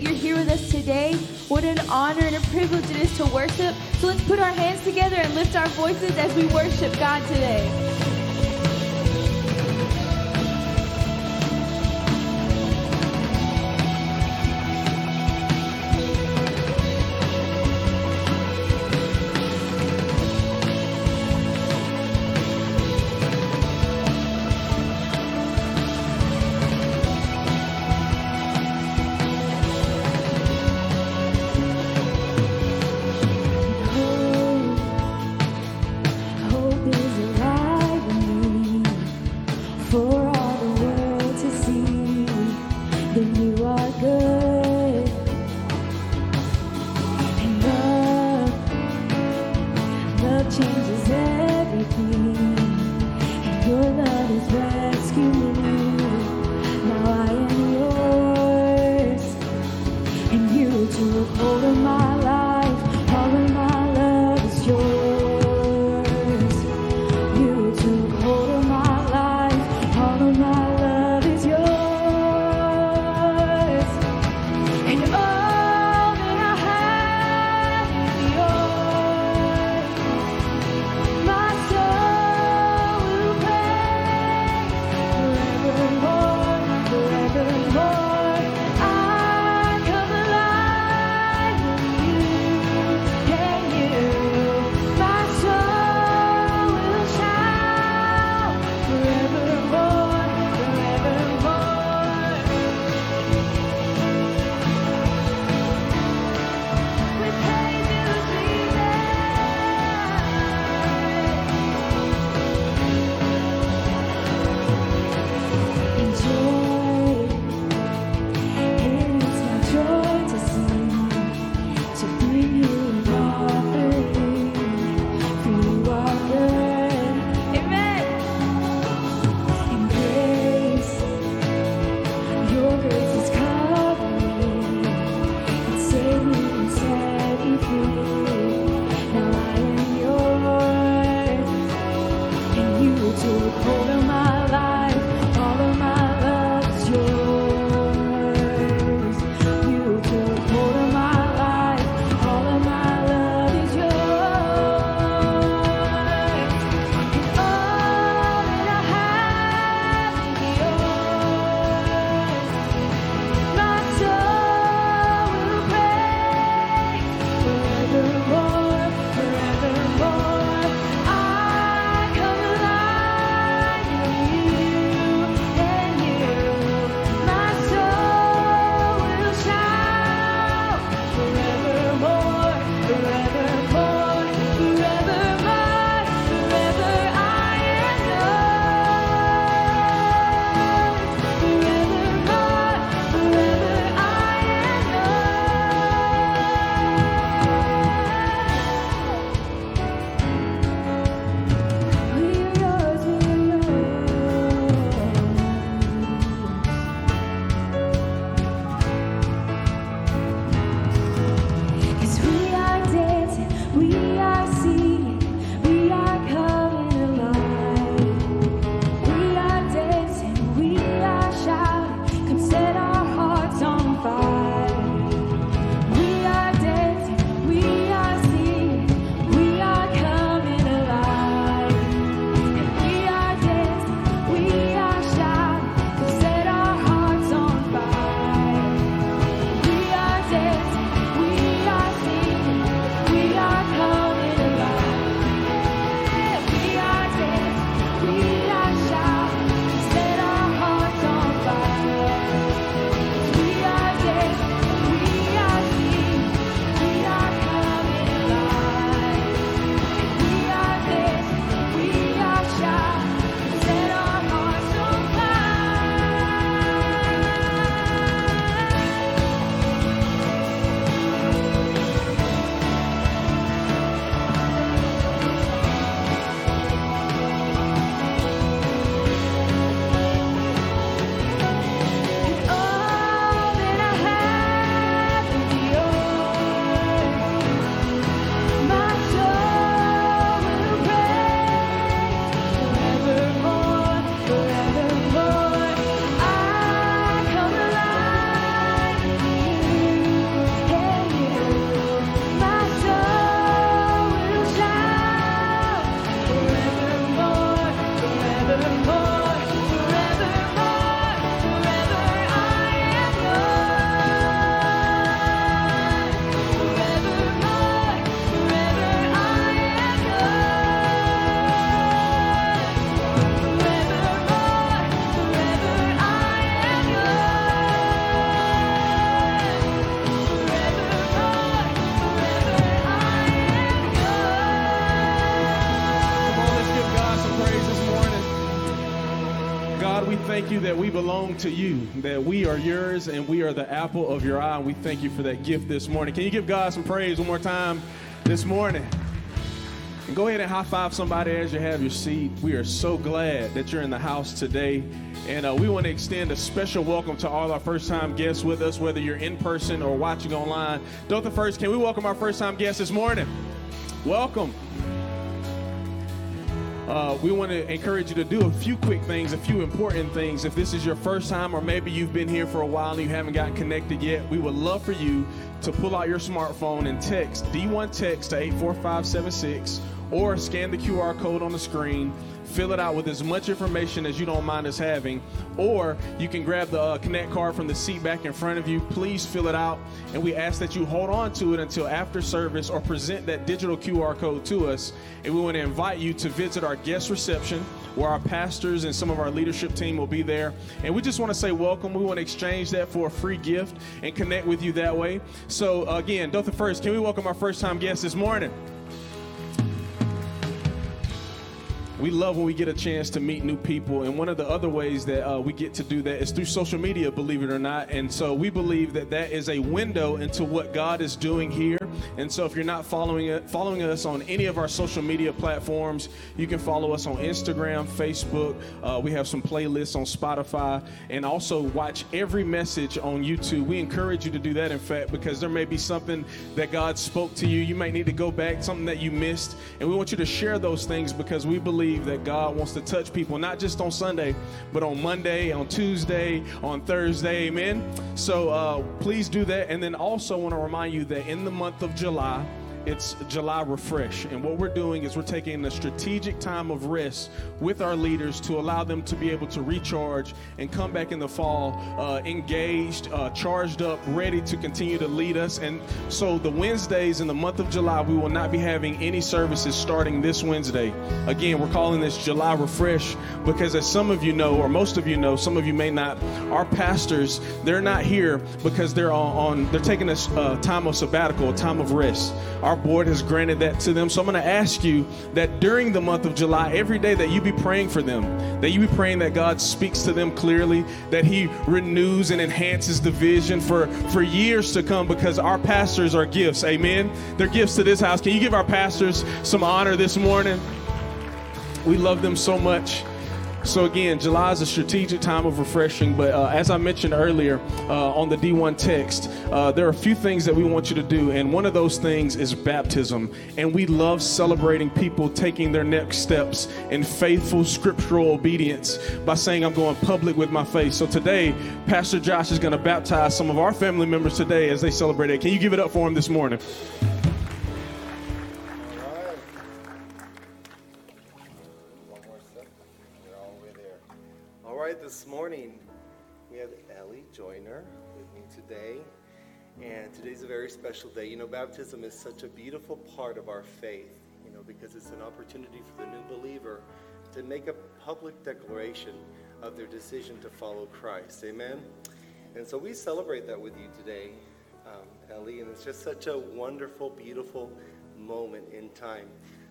you're here with us today. What an honor and a privilege it is to worship. So let's put our hands together and lift our voices as we worship God today. To you, that we are yours, and we are the apple of your eye. And we thank you for that gift this morning. Can you give God some praise one more time this morning? And go ahead and high five somebody as you have your seat. We are so glad that you're in the house today. And uh, we want to extend a special welcome to all our first time guests with us, whether you're in person or watching online. Dothan First, can we welcome our first time guests this morning? Welcome. Uh, we want to encourage you to do a few quick things, a few important things. If this is your first time, or maybe you've been here for a while and you haven't gotten connected yet, we would love for you to pull out your smartphone and text D1 text to 84576 or scan the QR code on the screen fill it out with as much information as you don't mind us having, or you can grab the uh, Connect card from the seat back in front of you. Please fill it out, and we ask that you hold on to it until after service or present that digital QR code to us. And we want to invite you to visit our guest reception where our pastors and some of our leadership team will be there. And we just want to say welcome. We want to exchange that for a free gift and connect with you that way. So, again, Dothan First, can we welcome our first time guest this morning? We love when we get a chance to meet new people. And one of the other ways that uh, we get to do that is through social media, believe it or not. And so we believe that that is a window into what God is doing here. And so if you're not following it, following us on any of our social media platforms, you can follow us on Instagram, Facebook. Uh, we have some playlists on Spotify, and also watch every message on YouTube. We encourage you to do that, in fact, because there may be something that God spoke to you. You might need to go back, something that you missed, and we want you to share those things because we believe believe that God wants to touch people, not just on Sunday, but on Monday, on Tuesday, on Thursday. Amen. So uh, please do that. And then also want to remind you that in the month of July, it's July Refresh. And what we're doing is we're taking a strategic time of rest with our leaders to allow them to be able to recharge and come back in the fall uh, engaged, uh, charged up, ready to continue to lead us. And so the Wednesdays in the month of July, we will not be having any services starting this Wednesday. Again, we're calling this July Refresh because, as some of you know, or most of you know, some of you may not, our pastors, they're not here because they're on, on they're taking a uh, time of sabbatical, a time of rest. Our our board has granted that to them. So I'm going to ask you that during the month of July, every day that you be praying for them, that you be praying that God speaks to them clearly, that He renews and enhances the vision for, for years to come because our pastors are gifts. Amen. They're gifts to this house. Can you give our pastors some honor this morning? We love them so much. So again, July is a strategic time of refreshing. But uh, as I mentioned earlier uh, on the D1 text, uh, there are a few things that we want you to do, and one of those things is baptism. And we love celebrating people taking their next steps in faithful scriptural obedience by saying, "I'm going public with my faith." So today, Pastor Josh is going to baptize some of our family members today as they celebrate it. Can you give it up for him this morning? This morning we have Ellie Joyner with me today. And today's a very special day. You know, baptism is such a beautiful part of our faith, you know, because it's an opportunity for the new believer to make a public declaration of their decision to follow Christ. Amen? And so we celebrate that with you today, um, Ellie, and it's just such a wonderful, beautiful moment in time.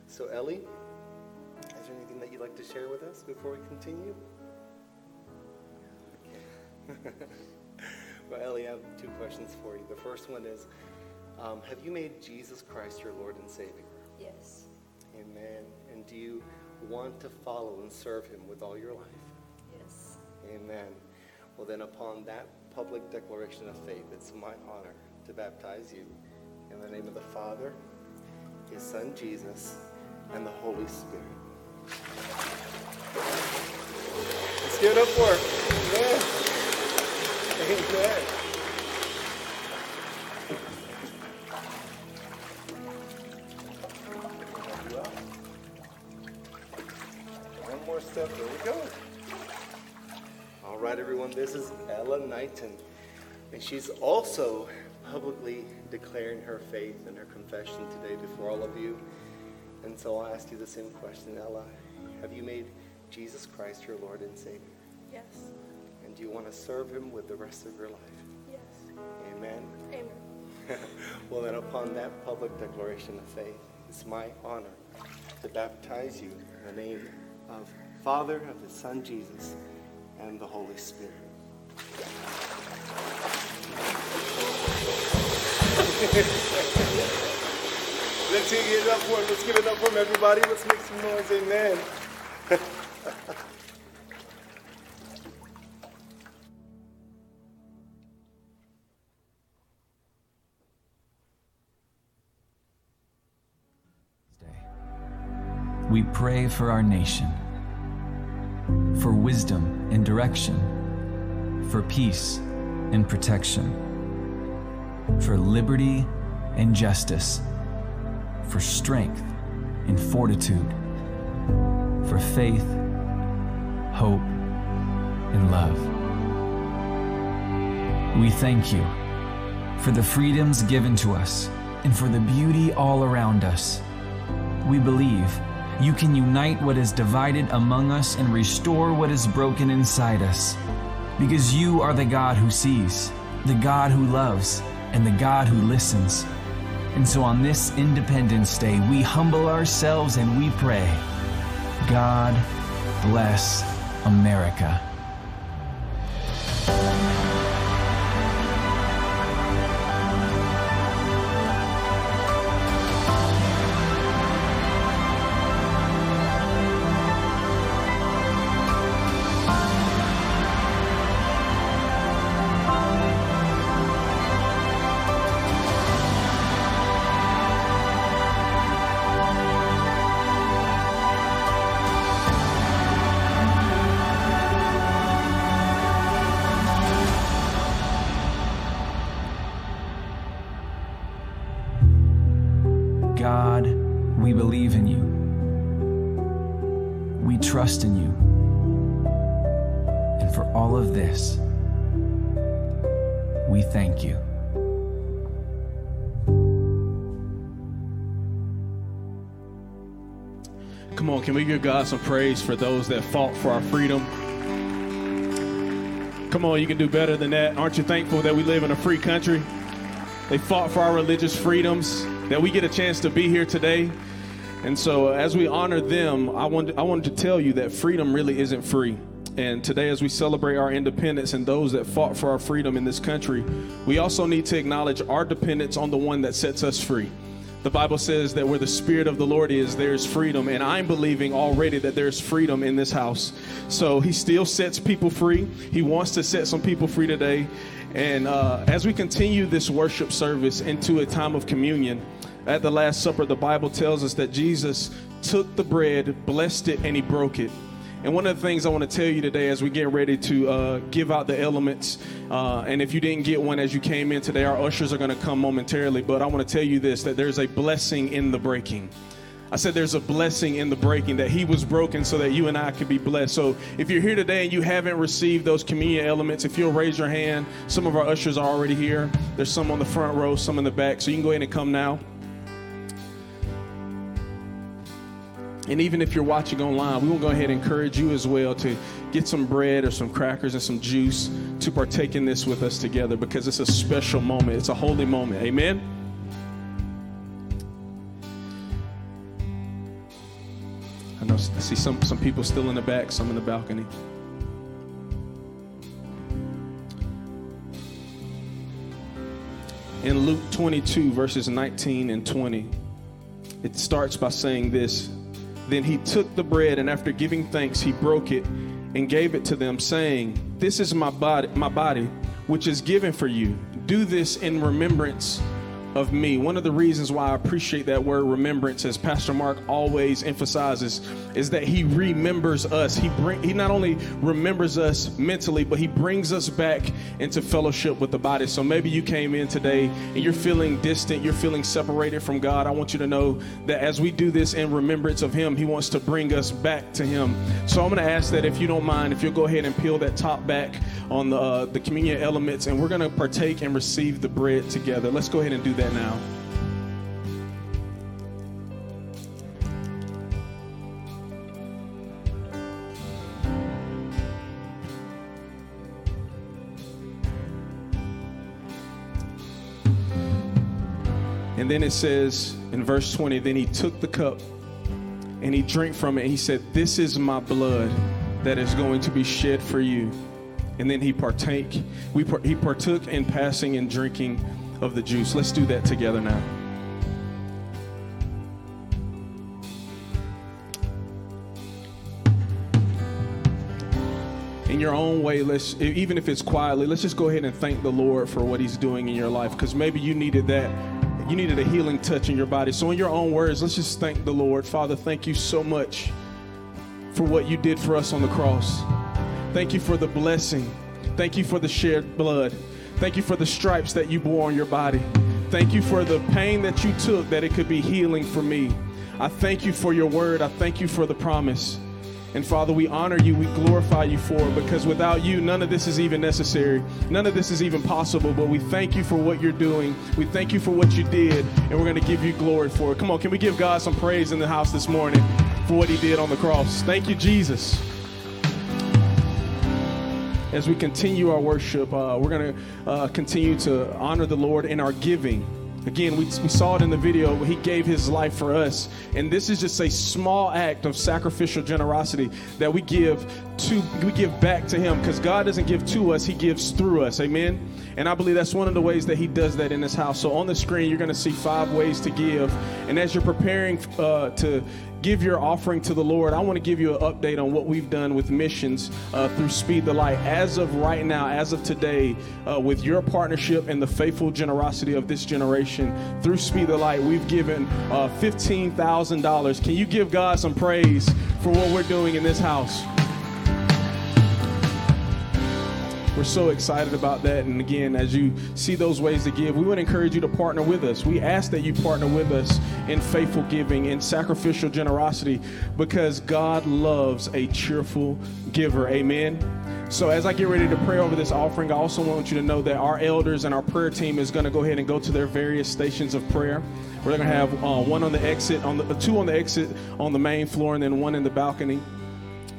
So, Ellie, is there anything that you'd like to share with us before we continue? Well, Ellie, I have two questions for you. The first one is um, Have you made Jesus Christ your Lord and Savior? Yes. Amen. And do you want to follow and serve Him with all your life? Yes. Amen. Well, then, upon that public declaration of faith, it's my honor to baptize you in the name of the Father, His Son Jesus, and the Holy Spirit. Let's give it up for Amen. One more step. There we go. All right, everyone. This is Ella Knighton. And she's also publicly declaring her faith and her confession today before all of you. And so I'll ask you the same question, Ella. Have you made Jesus Christ your Lord and Savior? Yes. And do you want to serve him with the rest of your life? Yes. Amen? Amen. well, then, upon that public declaration of faith, it's my honor to baptize you in the name of Father, of the Son Jesus, and the Holy Spirit. Let's give it up for him. Let's give it up for him, everybody. Let's make some noise. Amen. pray for our nation, for wisdom and direction, for peace and protection, for liberty and justice, for strength and fortitude, for faith, hope, and love. We thank you for the freedoms given to us and for the beauty all around us. We believe you can unite what is divided among us and restore what is broken inside us. Because you are the God who sees, the God who loves, and the God who listens. And so on this Independence Day, we humble ourselves and we pray God bless America. Trust in you. And for all of this, we thank you. Come on, can we give God some praise for those that fought for our freedom? Come on, you can do better than that. Aren't you thankful that we live in a free country? They fought for our religious freedoms, that we get a chance to be here today. And so, as we honor them, I wanted, I wanted to tell you that freedom really isn't free. And today, as we celebrate our independence and those that fought for our freedom in this country, we also need to acknowledge our dependence on the one that sets us free. The Bible says that where the Spirit of the Lord is, there's freedom. And I'm believing already that there's freedom in this house. So he still sets people free. He wants to set some people free today. And uh, as we continue this worship service into a time of communion, at the Last Supper, the Bible tells us that Jesus took the bread, blessed it, and he broke it. And one of the things I want to tell you today as we get ready to uh, give out the elements, uh, and if you didn't get one as you came in today, our ushers are going to come momentarily. But I want to tell you this that there's a blessing in the breaking. I said there's a blessing in the breaking, that He was broken so that you and I could be blessed. So if you're here today and you haven't received those communion elements, if you'll raise your hand, some of our ushers are already here. There's some on the front row, some in the back. So you can go ahead and come now. And even if you're watching online, we will go ahead and encourage you as well to get some bread or some crackers and some juice to partake in this with us together because it's a special moment. It's a holy moment. Amen. I know I see some, some people still in the back, some in the balcony. In Luke 22, verses 19 and 20, it starts by saying this Then he took the bread, and after giving thanks, he broke it and gave it to them, saying, This is my body, my body, which is given for you. Do this in remembrance of me. One of the reasons why I appreciate that word remembrance, as Pastor Mark always emphasizes, is that he remembers us. He bring he not only remembers us mentally, but he brings us back into fellowship with the body. So maybe you came in today and you're feeling distant, you're feeling separated from God. I want you to know that as we do this in remembrance of him, he wants to bring us back to him. So I'm going to ask that if you don't mind, if you'll go ahead and peel that top back on the uh, the communion elements, and we're going to partake and receive the bread together. Let's go ahead and do that now. And then it says in verse 20, then he took the cup and he drank from it. And he said, This is my blood that is going to be shed for you. And then he partake, we he partook in passing and drinking of the juice. Let's do that together now. in your own way let's even if it's quietly let's just go ahead and thank the lord for what he's doing in your life because maybe you needed that. You needed a healing touch in your body. So in your own words let's just thank the lord. Father thank you so much for what you did for us on the cross. Thank you for the blessing. Thank you for the shared blood thank you for the stripes that you bore on your body thank you for the pain that you took that it could be healing for me i thank you for your word i thank you for the promise and Father, we honor you, we glorify you for it because without you, none of this is even necessary. None of this is even possible. But we thank you for what you're doing. We thank you for what you did, and we're going to give you glory for it. Come on, can we give God some praise in the house this morning for what he did on the cross? Thank you, Jesus. As we continue our worship, uh, we're going to uh, continue to honor the Lord in our giving. Again, we, we saw it in the video. He gave his life for us. And this is just a small act of sacrificial generosity that we give to we give back to him because God doesn't give to us, he gives through us. Amen. And I believe that's one of the ways that he does that in this house. So on the screen, you're going to see five ways to give. And as you're preparing uh, to give your offering to the Lord, I want to give you an update on what we've done with missions uh, through Speed the Light. As of right now, as of today, uh, with your partnership and the faithful generosity of this generation through Speed the Light, we've given uh, $15,000. Can you give God some praise for what we're doing in this house? We're so excited about that. And again, as you see those ways to give, we would encourage you to partner with us. We ask that you partner with us in faithful giving, in sacrificial generosity, because God loves a cheerful giver. Amen. So, as I get ready to pray over this offering, I also want you to know that our elders and our prayer team is going to go ahead and go to their various stations of prayer. We're going to have uh, one on the exit, on the two on the exit on the main floor, and then one in the balcony.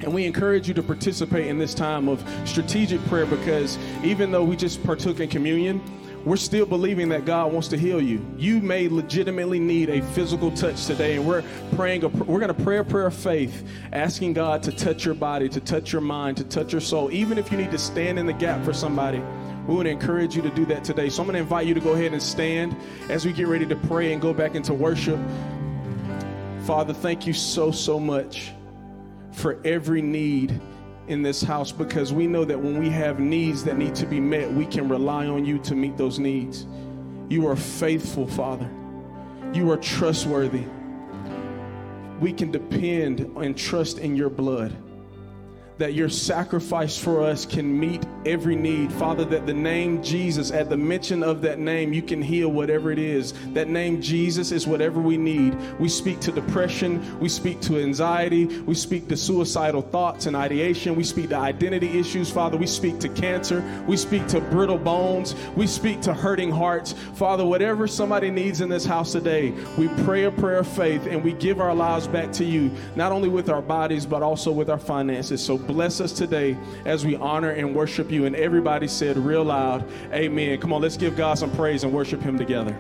And we encourage you to participate in this time of strategic prayer because even though we just partook in communion, we're still believing that God wants to heal you. You may legitimately need a physical touch today, and we're praying. A, we're going to pray a prayer of faith, asking God to touch your body, to touch your mind, to touch your soul. Even if you need to stand in the gap for somebody, we would encourage you to do that today. So I'm going to invite you to go ahead and stand as we get ready to pray and go back into worship. Father, thank you so so much for every need in this house because we know that when we have needs that need to be met, we can rely on you to meet those needs. You are faithful, Father. You are trustworthy. We can depend and trust in your blood that your sacrifice for us can meet every need. Father, that the name Jesus, at the mention of that name, you can heal whatever it is. That name Jesus is whatever we need. We speak to depression, we speak to anxiety, we speak to suicidal thoughts and ideation, we speak to identity issues. Father, we speak to cancer, we speak to brittle bones, we speak to hurting hearts. Father, whatever somebody needs in this house today, we pray a prayer of faith and we give our lives back to you, not only with our bodies, but also with our finances. So bless us today as we honor and worship you. And everybody said real loud, Amen. Come on, let's give God some praise and worship Him together.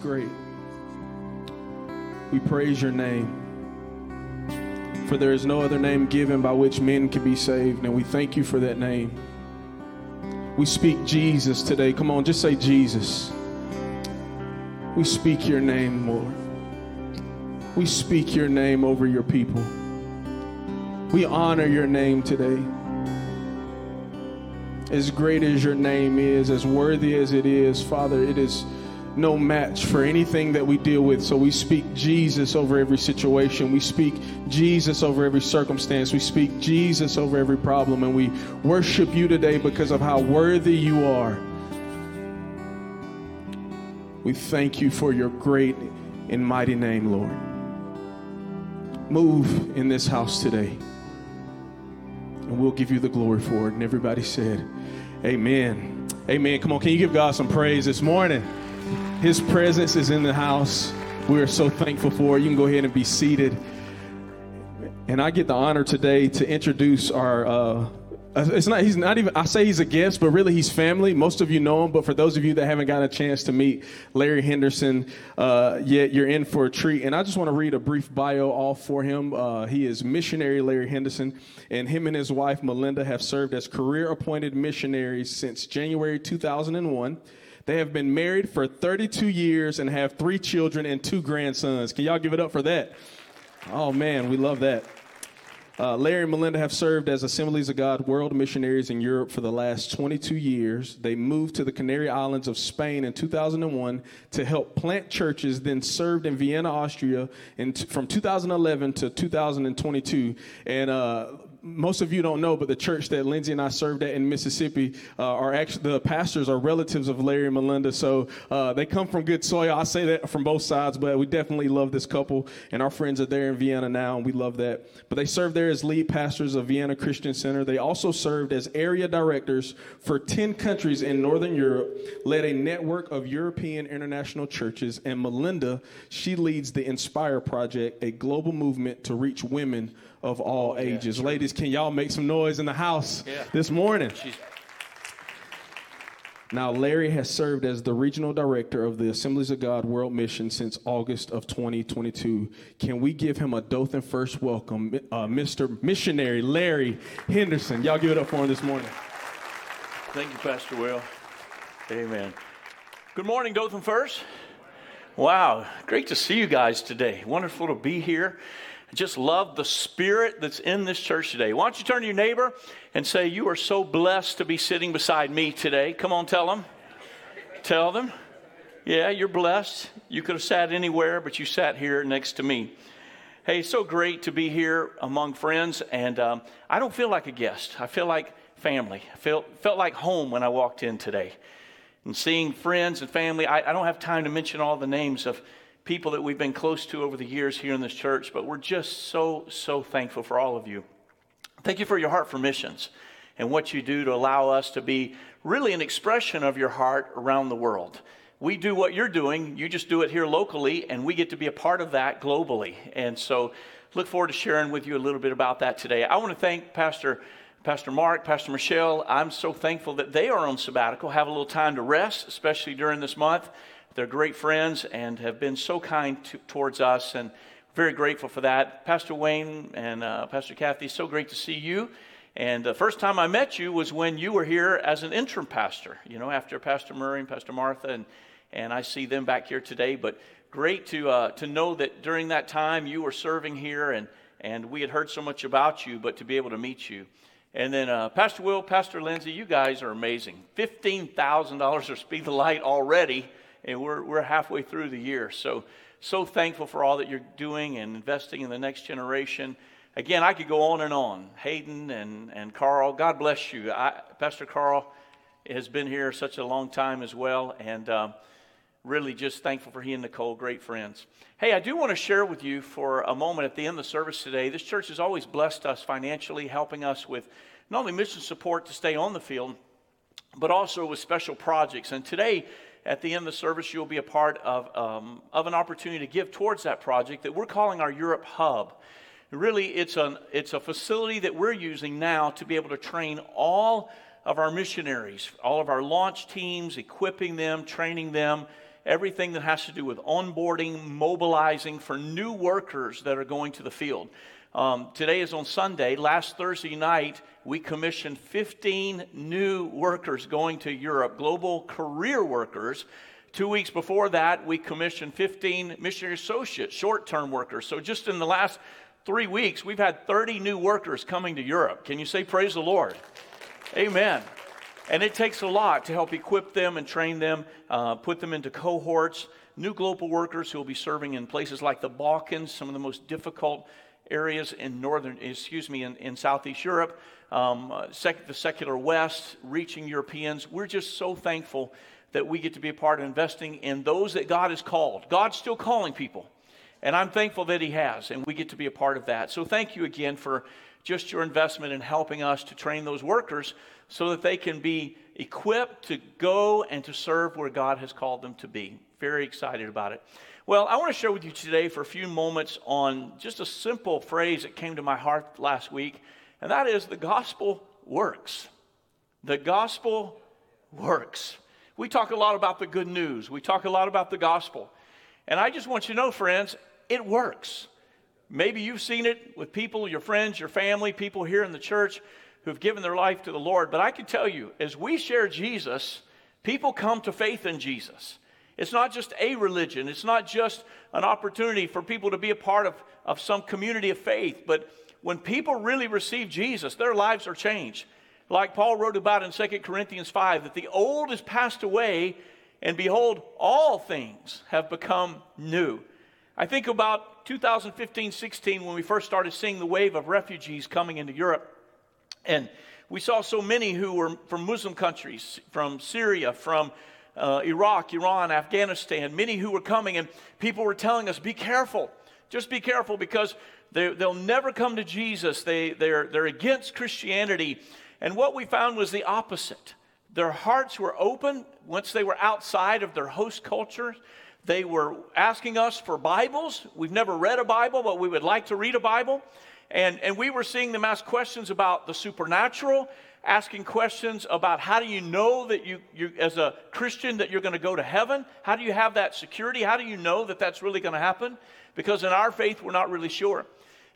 Great. We praise your name. For there is no other name given by which men can be saved, and we thank you for that name. We speak Jesus today. Come on, just say Jesus. We speak your name, Lord. We speak your name over your people. We honor your name today. As great as your name is, as worthy as it is, Father, it is no match for anything that we deal with. So we speak Jesus over every situation. We speak Jesus over every circumstance. We speak Jesus over every problem. And we worship you today because of how worthy you are. We thank you for your great and mighty name, Lord. Move in this house today. And we'll give you the glory for it. And everybody said, Amen. Amen. Come on, can you give God some praise this morning? His presence is in the house. We are so thankful for it. You can go ahead and be seated. And I get the honor today to introduce our uh, it's not he's not even i say he's a guest but really he's family most of you know him but for those of you that haven't gotten a chance to meet larry henderson uh, yet you're in for a treat and i just want to read a brief bio all for him uh, he is missionary larry henderson and him and his wife melinda have served as career appointed missionaries since january 2001 they have been married for 32 years and have three children and two grandsons can y'all give it up for that oh man we love that uh, Larry and Melinda have served as Assemblies of God World Missionaries in Europe for the last 22 years. They moved to the Canary Islands of Spain in 2001 to help plant churches, then served in Vienna, Austria in t- from 2011 to 2022. And uh, most of you don't know, but the church that Lindsay and I served at in Mississippi uh, are actually the pastors are relatives of Larry and Melinda, so uh, they come from good soil. I say that from both sides, but we definitely love this couple, and our friends are there in Vienna now, and we love that. But they served there as lead pastors of Vienna Christian Center. They also served as area directors for 10 countries in Northern Europe, led a network of European international churches, and Melinda, she leads the Inspire Project, a global movement to reach women of all ages. Yeah, Ladies, can y'all make some noise in the house yeah. this morning? She's... Now, Larry has served as the regional director of the Assemblies of God World Mission since August of 2022. Can we give him a Dothan first welcome, uh, Mr. Missionary Larry Henderson? Y'all give it up for him this morning. Thank you, Pastor Will. Amen. Good morning, Dothan First. Wow, great to see you guys today. Wonderful to be here just love the spirit that's in this church today. Why don't you turn to your neighbor and say, You are so blessed to be sitting beside me today? Come on, tell them. Tell them. Yeah, you're blessed. You could have sat anywhere, but you sat here next to me. Hey, so great to be here among friends, and um, I don't feel like a guest. I feel like family. I felt, felt like home when I walked in today. And seeing friends and family, I, I don't have time to mention all the names of people that we've been close to over the years here in this church, but we're just so, so thankful for all of you. Thank you for your heart for missions and what you do to allow us to be really an expression of your heart around the world. We do what you're doing, you just do it here locally, and we get to be a part of that globally. And so, look forward to sharing with you a little bit about that today. I want to thank Pastor. Pastor Mark, Pastor Michelle, I'm so thankful that they are on sabbatical, have a little time to rest, especially during this month. They're great friends and have been so kind to, towards us, and very grateful for that. Pastor Wayne and uh, Pastor Kathy, so great to see you. And the first time I met you was when you were here as an interim pastor, you know, after Pastor Murray and Pastor Martha, and, and I see them back here today. But great to, uh, to know that during that time you were serving here, and, and we had heard so much about you, but to be able to meet you. And then uh, Pastor Will, Pastor Lindsay, you guys are amazing. $15,000 for Speed the Light already and we're, we're halfway through the year. So, so thankful for all that you're doing and investing in the next generation. Again, I could go on and on. Hayden and, and Carl, God bless you. I, Pastor Carl has been here such a long time as well, and um, really just thankful for he and Nicole, great friends. Hey, I do want to share with you for a moment at the end of the service today. This church has always blessed us financially, helping us with not only mission support to stay on the field, but also with special projects. And today, at the end of the service, you'll be a part of, um, of an opportunity to give towards that project that we're calling our Europe Hub. Really, it's, an, it's a facility that we're using now to be able to train all of our missionaries, all of our launch teams, equipping them, training them. everything that has to do with onboarding, mobilizing for new workers that are going to the field. Um, today is on Sunday. Last Thursday night, we commissioned 15 new workers going to Europe, global career workers. Two weeks before that, we commissioned 15 missionary associates, short term workers. So just in the last three weeks, we've had 30 new workers coming to Europe. Can you say, Praise the Lord? Amen. And it takes a lot to help equip them and train them, uh, put them into cohorts. New global workers who will be serving in places like the Balkans, some of the most difficult areas in northern, excuse me, in, in Southeast Europe, um, uh, sec- the secular West, reaching Europeans. We're just so thankful that we get to be a part of investing in those that God has called. God's still calling people. And I'm thankful that He has, and we get to be a part of that. So thank you again for just your investment in helping us to train those workers so that they can be equipped to go and to serve where God has called them to be. Very excited about it. Well, I want to share with you today for a few moments on just a simple phrase that came to my heart last week, and that is the gospel works. The gospel works. We talk a lot about the good news, we talk a lot about the gospel. And I just want you to know, friends, it works. Maybe you've seen it with people, your friends, your family, people here in the church who've given their life to the Lord. But I can tell you, as we share Jesus, people come to faith in Jesus. It's not just a religion, it's not just an opportunity for people to be a part of, of some community of faith, but when people really receive Jesus, their lives are changed. Like Paul wrote about in 2 Corinthians 5, that the old is passed away, and behold, all things have become new. I think about 2015 16 when we first started seeing the wave of refugees coming into Europe. And we saw so many who were from Muslim countries, from Syria, from uh, Iraq, Iran, Afghanistan, many who were coming, and people were telling us, be careful. Just be careful because they, will never come to Jesus. They, they're, they're against Christianity. And what we found was the opposite. Their hearts were open once they were outside of their host culture. They were asking us for Bibles. We've never read a Bible, but we would like to read a Bible. And, and we were seeing them ask questions about the supernatural asking questions about how do you know that you, you as a Christian, that you're going to go to heaven? How do you have that security? How do you know that that's really going to happen? Because in our faith, we're not really sure.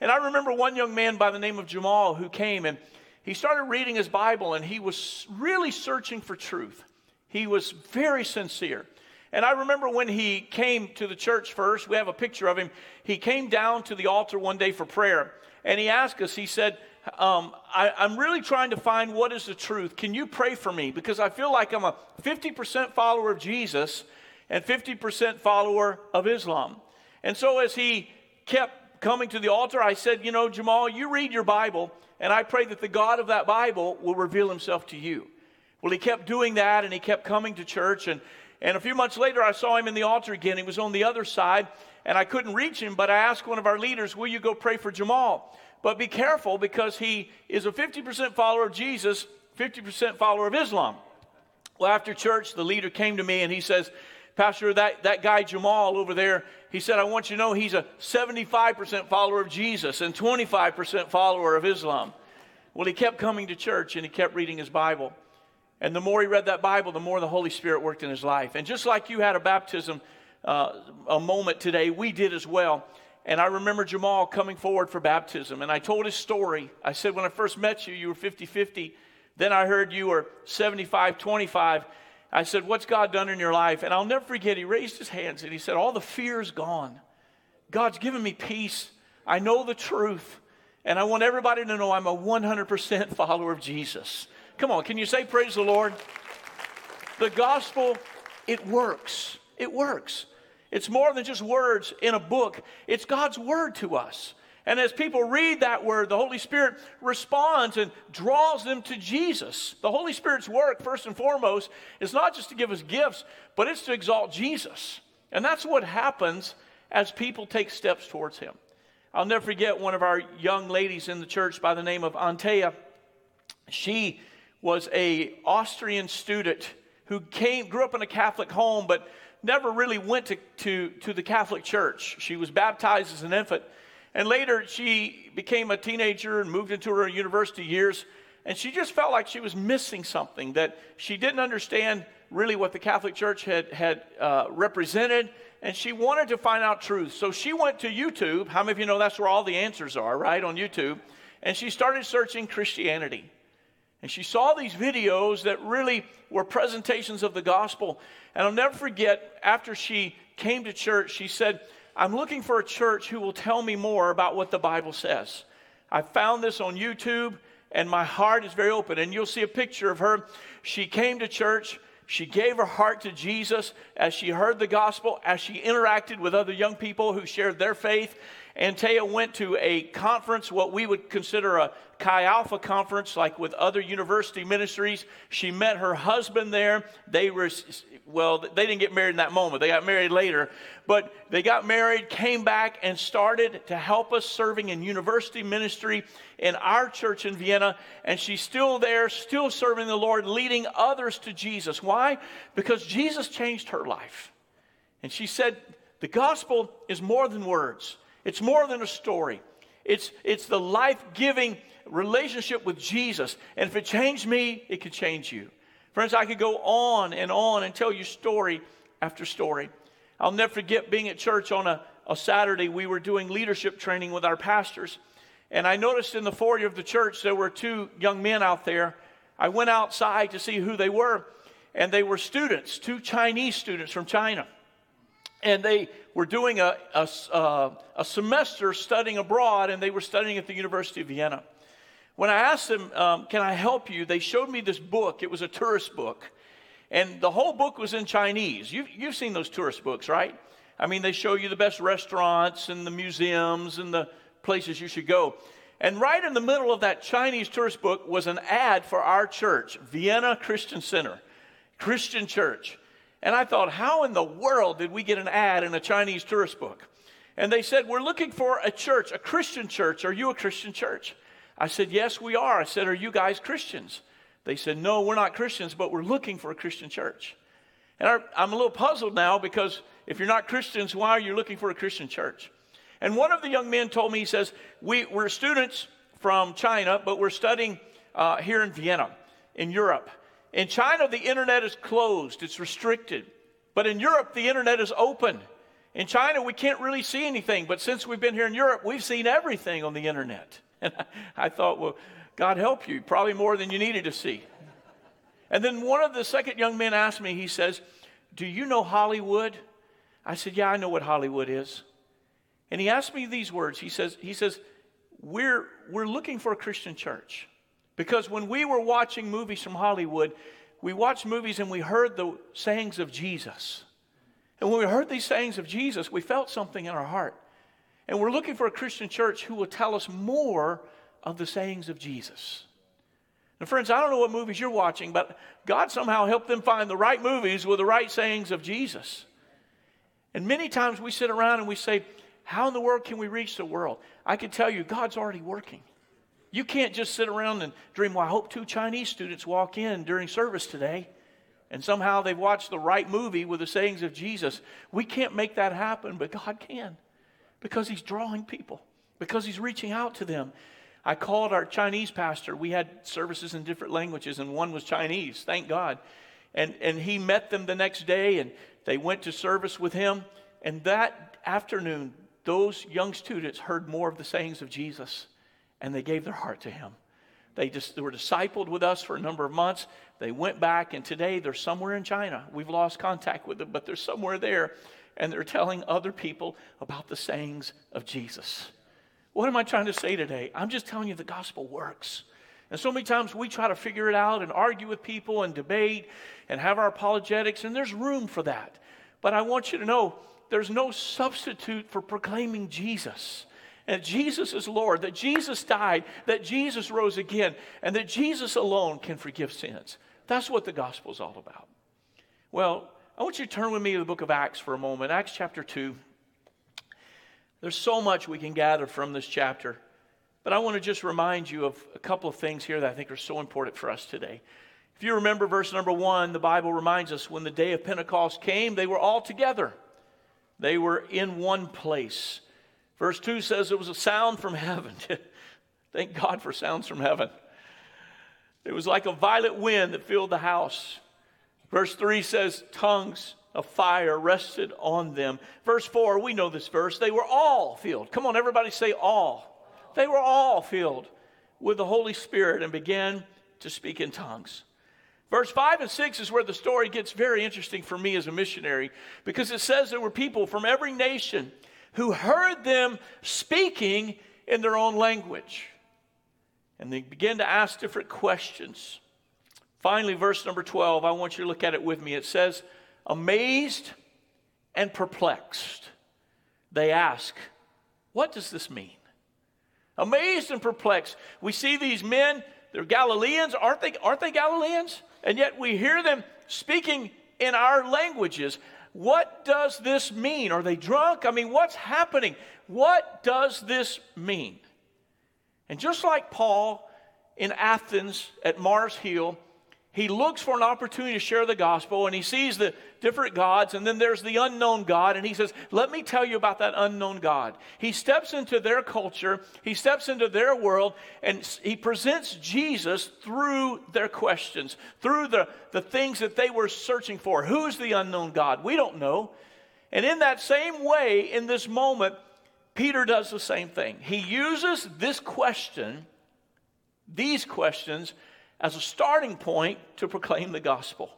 And I remember one young man by the name of Jamal who came and he started reading his Bible and he was really searching for truth. He was very sincere. And I remember when he came to the church first, we have a picture of him. He came down to the altar one day for prayer and he asked us, he said, um, I, I'm really trying to find what is the truth. Can you pray for me? Because I feel like I'm a 50% follower of Jesus and 50% follower of Islam. And so as he kept coming to the altar, I said, You know, Jamal, you read your Bible, and I pray that the God of that Bible will reveal himself to you. Well, he kept doing that, and he kept coming to church. And, and a few months later, I saw him in the altar again. He was on the other side, and I couldn't reach him, but I asked one of our leaders, Will you go pray for Jamal? But be careful because he is a 50% follower of Jesus, 50% follower of Islam. Well, after church, the leader came to me and he says, Pastor, that, that guy Jamal over there, he said, I want you to know he's a 75% follower of Jesus and 25% follower of Islam. Well, he kept coming to church and he kept reading his Bible. And the more he read that Bible, the more the Holy Spirit worked in his life. And just like you had a baptism, uh, a moment today, we did as well. And I remember Jamal coming forward for baptism. And I told his story. I said, When I first met you, you were 50 50. Then I heard you were 75 25. I said, What's God done in your life? And I'll never forget, he raised his hands and he said, All the fear is gone. God's given me peace. I know the truth. And I want everybody to know I'm a 100% follower of Jesus. Come on, can you say, Praise the Lord? The gospel, it works. It works. It's more than just words in a book, it's God's word to us. And as people read that word, the Holy Spirit responds and draws them to Jesus. The Holy Spirit's work, first and foremost, is not just to give us gifts, but it's to exalt Jesus. And that's what happens as people take steps towards Him. I'll never forget one of our young ladies in the church by the name of Antea. She was a Austrian student who came, grew up in a Catholic home, but never really went to, to, to the Catholic Church. She was baptized as an infant. And later, she became a teenager and moved into her university years. and she just felt like she was missing something, that she didn't understand really what the Catholic Church had, had uh, represented, and she wanted to find out truth. So she went to YouTube. How many of you know that's where all the answers are, right? On YouTube. And she started searching Christianity. And she saw these videos that really were presentations of the gospel. And I'll never forget, after she came to church, she said, I'm looking for a church who will tell me more about what the Bible says. I found this on YouTube, and my heart is very open. And you'll see a picture of her. She came to church. She gave her heart to Jesus as she heard the gospel, as she interacted with other young people who shared their faith. Antea went to a conference, what we would consider a Chi Alpha conference, like with other university ministries. She met her husband there. They were, well, they didn't get married in that moment. They got married later. But they got married, came back, and started to help us serving in university ministry in our church in Vienna. And she's still there, still serving the Lord, leading others to Jesus. Why? Because Jesus changed her life. And she said, the gospel is more than words. It's more than a story. It's, it's the life giving relationship with Jesus. And if it changed me, it could change you. Friends, I could go on and on and tell you story after story. I'll never forget being at church on a, a Saturday. We were doing leadership training with our pastors. And I noticed in the foyer of the church there were two young men out there. I went outside to see who they were, and they were students, two Chinese students from China and they were doing a, a, uh, a, semester studying abroad, and they were studying at the University of Vienna. When I asked them, um, Can I help you? they showed me this book. It was a tourist book. And the whole book was in Chinese. You've, you've seen those tourist books, right? I mean, they show you the best restaurants and the museums and the places you should go. And right in the middle of that Chinese tourist book was an ad for our church, Vienna Christian Center, Christian Church. And I thought, how in the world did we get an ad in a Chinese tourist book? And they said, We're looking for a church, a Christian church. Are you a Christian church? I said, Yes, we are. I said, Are you guys Christians? They said, No, we're not Christians, but we're looking for a Christian church. And I'm a little puzzled now because if you're not Christians, why are you looking for a Christian church? And one of the young men told me, he says, we, We're students from China, but we're studying uh, here in Vienna, in Europe. In China, the internet is closed, it's restricted. But in Europe, the internet is open. In China, we can't really see anything, but since we've been here in Europe, we've seen everything on the internet. And I thought, well, God help you, probably more than you needed to see. And then one of the second young men asked me, he says, Do you know Hollywood? I said, Yeah, I know what Hollywood is. And he asked me these words. He says, he says we're, we're looking for a Christian church. Because when we were watching movies from Hollywood, we watched movies and we heard the sayings of Jesus. And when we heard these sayings of Jesus, we felt something in our heart. And we're looking for a Christian church who will tell us more of the sayings of Jesus. Now, friends, I don't know what movies you're watching, but God somehow helped them find the right movies with the right sayings of Jesus. And many times we sit around and we say, How in the world can we reach the world? I can tell you, God's already working. You can't just sit around and dream, well, I hope two Chinese students walk in during service today and somehow they've watched the right movie with the sayings of Jesus. We can't make that happen, but God can because He's drawing people, because He's reaching out to them. I called our Chinese pastor. We had services in different languages, and one was Chinese, thank God. And, and he met them the next day, and they went to service with him. And that afternoon, those young students heard more of the sayings of Jesus and they gave their heart to him. They just they were discipled with us for a number of months. They went back, and today they're somewhere in China. We've lost contact with them, but they're somewhere there, and they're telling other people about the sayings of Jesus. What am I trying to say today? I'm just telling you the gospel works. And so many times we try to figure it out and argue with people and debate and have our apologetics, and there's room for that. But I want you to know there's no substitute for proclaiming Jesus and Jesus is Lord, that Jesus died, that Jesus rose again, and that Jesus alone can forgive sins. That's what the gospel is all about. Well, I want you to turn with me to the book of Acts for a moment, Acts chapter 2. There's so much we can gather from this chapter, but I want to just remind you of a couple of things here that I think are so important for us today. If you remember verse number one, the Bible reminds us when the day of Pentecost came, they were all together. They were in one place. Verse 2 says it was a sound from heaven. Thank God for sounds from heaven. It was like a violent wind that filled the house. Verse 3 says, Tongues of fire rested on them. Verse 4, we know this verse. They were all filled. Come on, everybody say all. They were all filled with the Holy Spirit and began to speak in tongues. Verse 5 and 6 is where the story gets very interesting for me as a missionary because it says there were people from every nation who heard them speaking in their own language. And they began to ask different questions. Finally, verse number 12, I want you to look at it with me. It says, Amazed and perplexed, they ask, What does this mean? Amazed and perplexed. We see these men, they're Galileans, aren't they? Aren't they Galileans? And yet we hear them speaking in our languages. What does this mean? Are they drunk? I mean, what's happening? What does this mean? And just like Paul in Athens at Mars Hill, he looks for an opportunity to share the gospel and he sees the different gods and then there's the unknown god and he says let me tell you about that unknown god. He steps into their culture he steps into their world and he presents jesus through their questions through the, the things that they were searching for. Who's the unknown god? We don't know. And in that same way in this moment peter does the same thing. He uses this question these questions as a starting point to proclaim the gospel.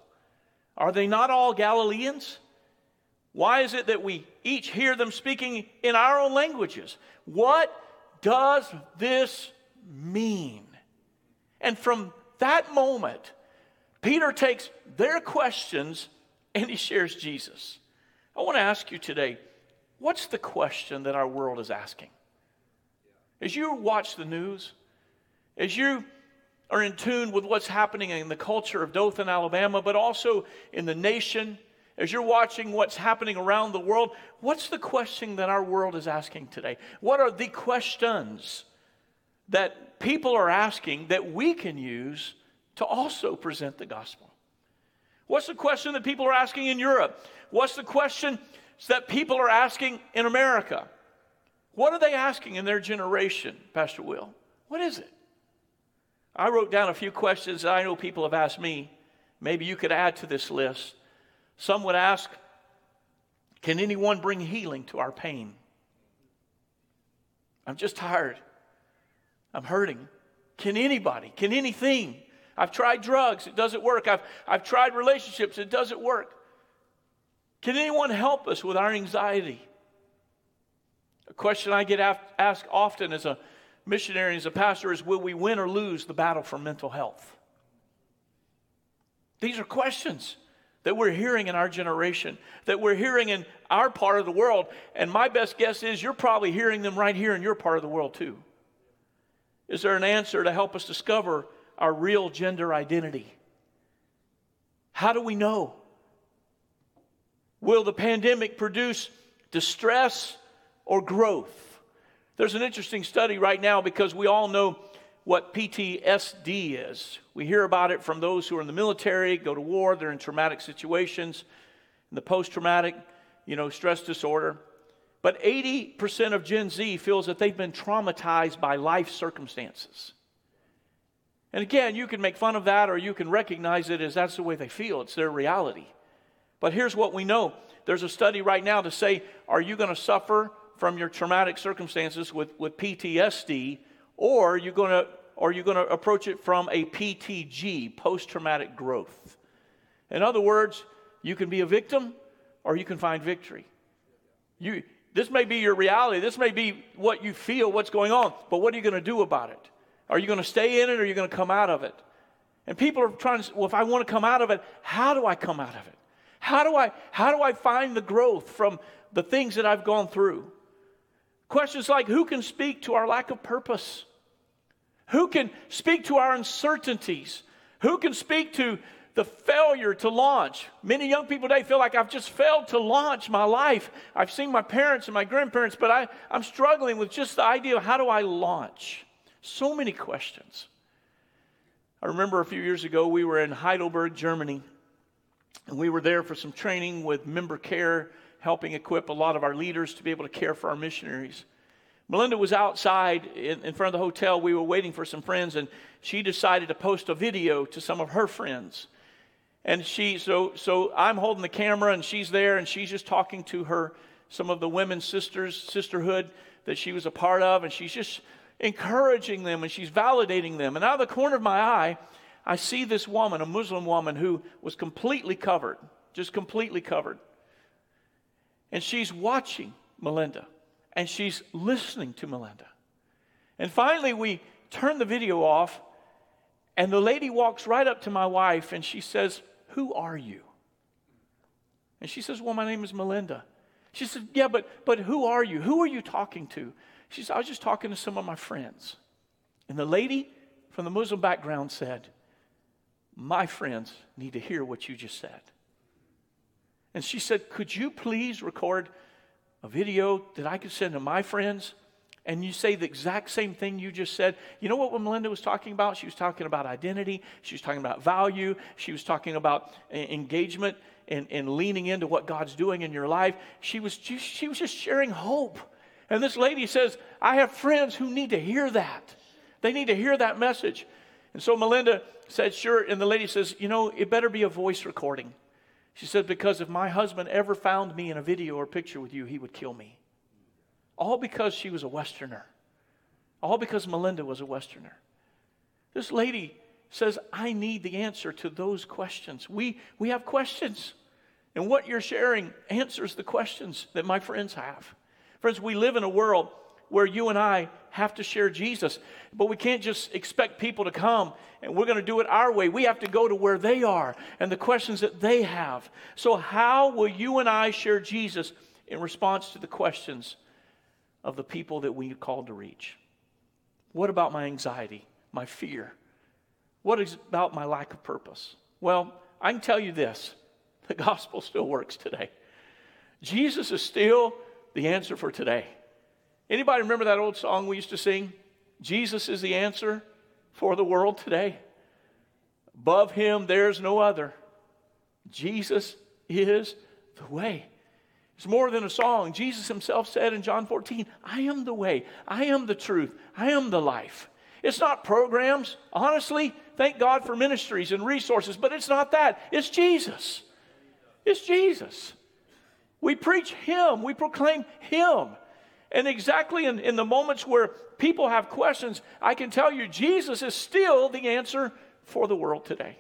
Are they not all Galileans? Why is it that we each hear them speaking in our own languages? What does this mean? And from that moment, Peter takes their questions and he shares Jesus. I want to ask you today what's the question that our world is asking? As you watch the news, as you are in tune with what's happening in the culture of Dothan, Alabama, but also in the nation, as you're watching what's happening around the world, what's the question that our world is asking today? What are the questions that people are asking that we can use to also present the gospel? What's the question that people are asking in Europe? What's the question that people are asking in America? What are they asking in their generation, Pastor Will? What is it? I wrote down a few questions that I know people have asked me. Maybe you could add to this list. Some would ask Can anyone bring healing to our pain? I'm just tired. I'm hurting. Can anybody? Can anything? I've tried drugs, it doesn't work. I've, I've tried relationships, it doesn't work. Can anyone help us with our anxiety? A question I get asked often as a missionary, as a pastor, is will we win or lose the battle for mental health? These are questions that we're hearing in our generation, that we're hearing in our part of the world. And my best guess is you're probably hearing them right here in your part of the world too. Is there an answer to help us discover our real gender identity? How do we know? Will the pandemic produce distress or growth? There's an interesting study right now because we all know what PTSD is. We hear about it from those who are in the military, go to war, they're in traumatic situations, the post traumatic, you know, stress disorder. But 80% of Gen Z feels that they've been traumatized by life circumstances. And again, you can make fun of that or you can recognize it as that's the way they feel, it's their reality. But here's what we know there's a study right now to say, are you going to suffer from your traumatic circumstances with, with PTSD, or you're you going to or you going to approach it from a PTG, post traumatic growth? In other words, you can be a victim or you can find victory. You, this may be your reality, this may be what you feel, what's going on, but what are you going to do about it? Are you going to stay in it or are you going to come out of it? And people are trying to, well, if I want to come out of it, how do I come out of it? How do I, how do I find the growth from the things that I've gone through? Questions like who can speak to our lack of purpose? Who can speak to our uncertainties? Who can speak to the failure to launch? Many young people today feel like I've just failed to launch my life. I've seen my parents and my grandparents, but I, I'm struggling with just the idea of how do I launch? So many questions. I remember a few years ago, we were in Heidelberg, Germany, and we were there for some training with member care helping equip a lot of our leaders to be able to care for our missionaries. Melinda was outside in, in front of the hotel. We were waiting for some friends, and she decided to post a video to some of her friends. And she, so, so I'm holding the camera, and she's there, and she's just talking to her, some of the women's sisters, sisterhood that she was a part of, and she's just encouraging them and she's validating them. And out of the corner of my eye, I see this woman, a Muslim woman, who was completely covered, just completely covered. And she's watching Melinda and she's listening to Melinda. And finally, we turn the video off, and the lady walks right up to my wife and she says, Who are you? And she says, Well, my name is Melinda. She said, Yeah, but, but who are you? Who are you talking to? She said, I was just talking to some of my friends. And the lady from the Muslim background said, My friends need to hear what you just said. And she said, Could you please record a video that I could send to my friends? And you say the exact same thing you just said. You know what Melinda was talking about? She was talking about identity. She was talking about value. She was talking about engagement and, and leaning into what God's doing in your life. She was, just, she was just sharing hope. And this lady says, I have friends who need to hear that. They need to hear that message. And so Melinda said, Sure. And the lady says, You know, it better be a voice recording. She said, Because if my husband ever found me in a video or picture with you, he would kill me. All because she was a Westerner. All because Melinda was a Westerner. This lady says, I need the answer to those questions. We, we have questions. And what you're sharing answers the questions that my friends have. Friends, we live in a world where you and I have to share Jesus, but we can't just expect people to come and we're going to do it our way. We have to go to where they are and the questions that they have. So, how will you and I share Jesus in response to the questions of the people that we called to reach? What about my anxiety, my fear? What is about my lack of purpose? Well, I can tell you this the gospel still works today. Jesus is still the answer for today. Anybody remember that old song we used to sing? Jesus is the answer for the world today. Above him, there's no other. Jesus is the way. It's more than a song. Jesus himself said in John 14, I am the way, I am the truth, I am the life. It's not programs. Honestly, thank God for ministries and resources, but it's not that. It's Jesus. It's Jesus. We preach Him, we proclaim Him. And exactly in, in the moments where people have questions, I can tell you Jesus is still the answer for the world today.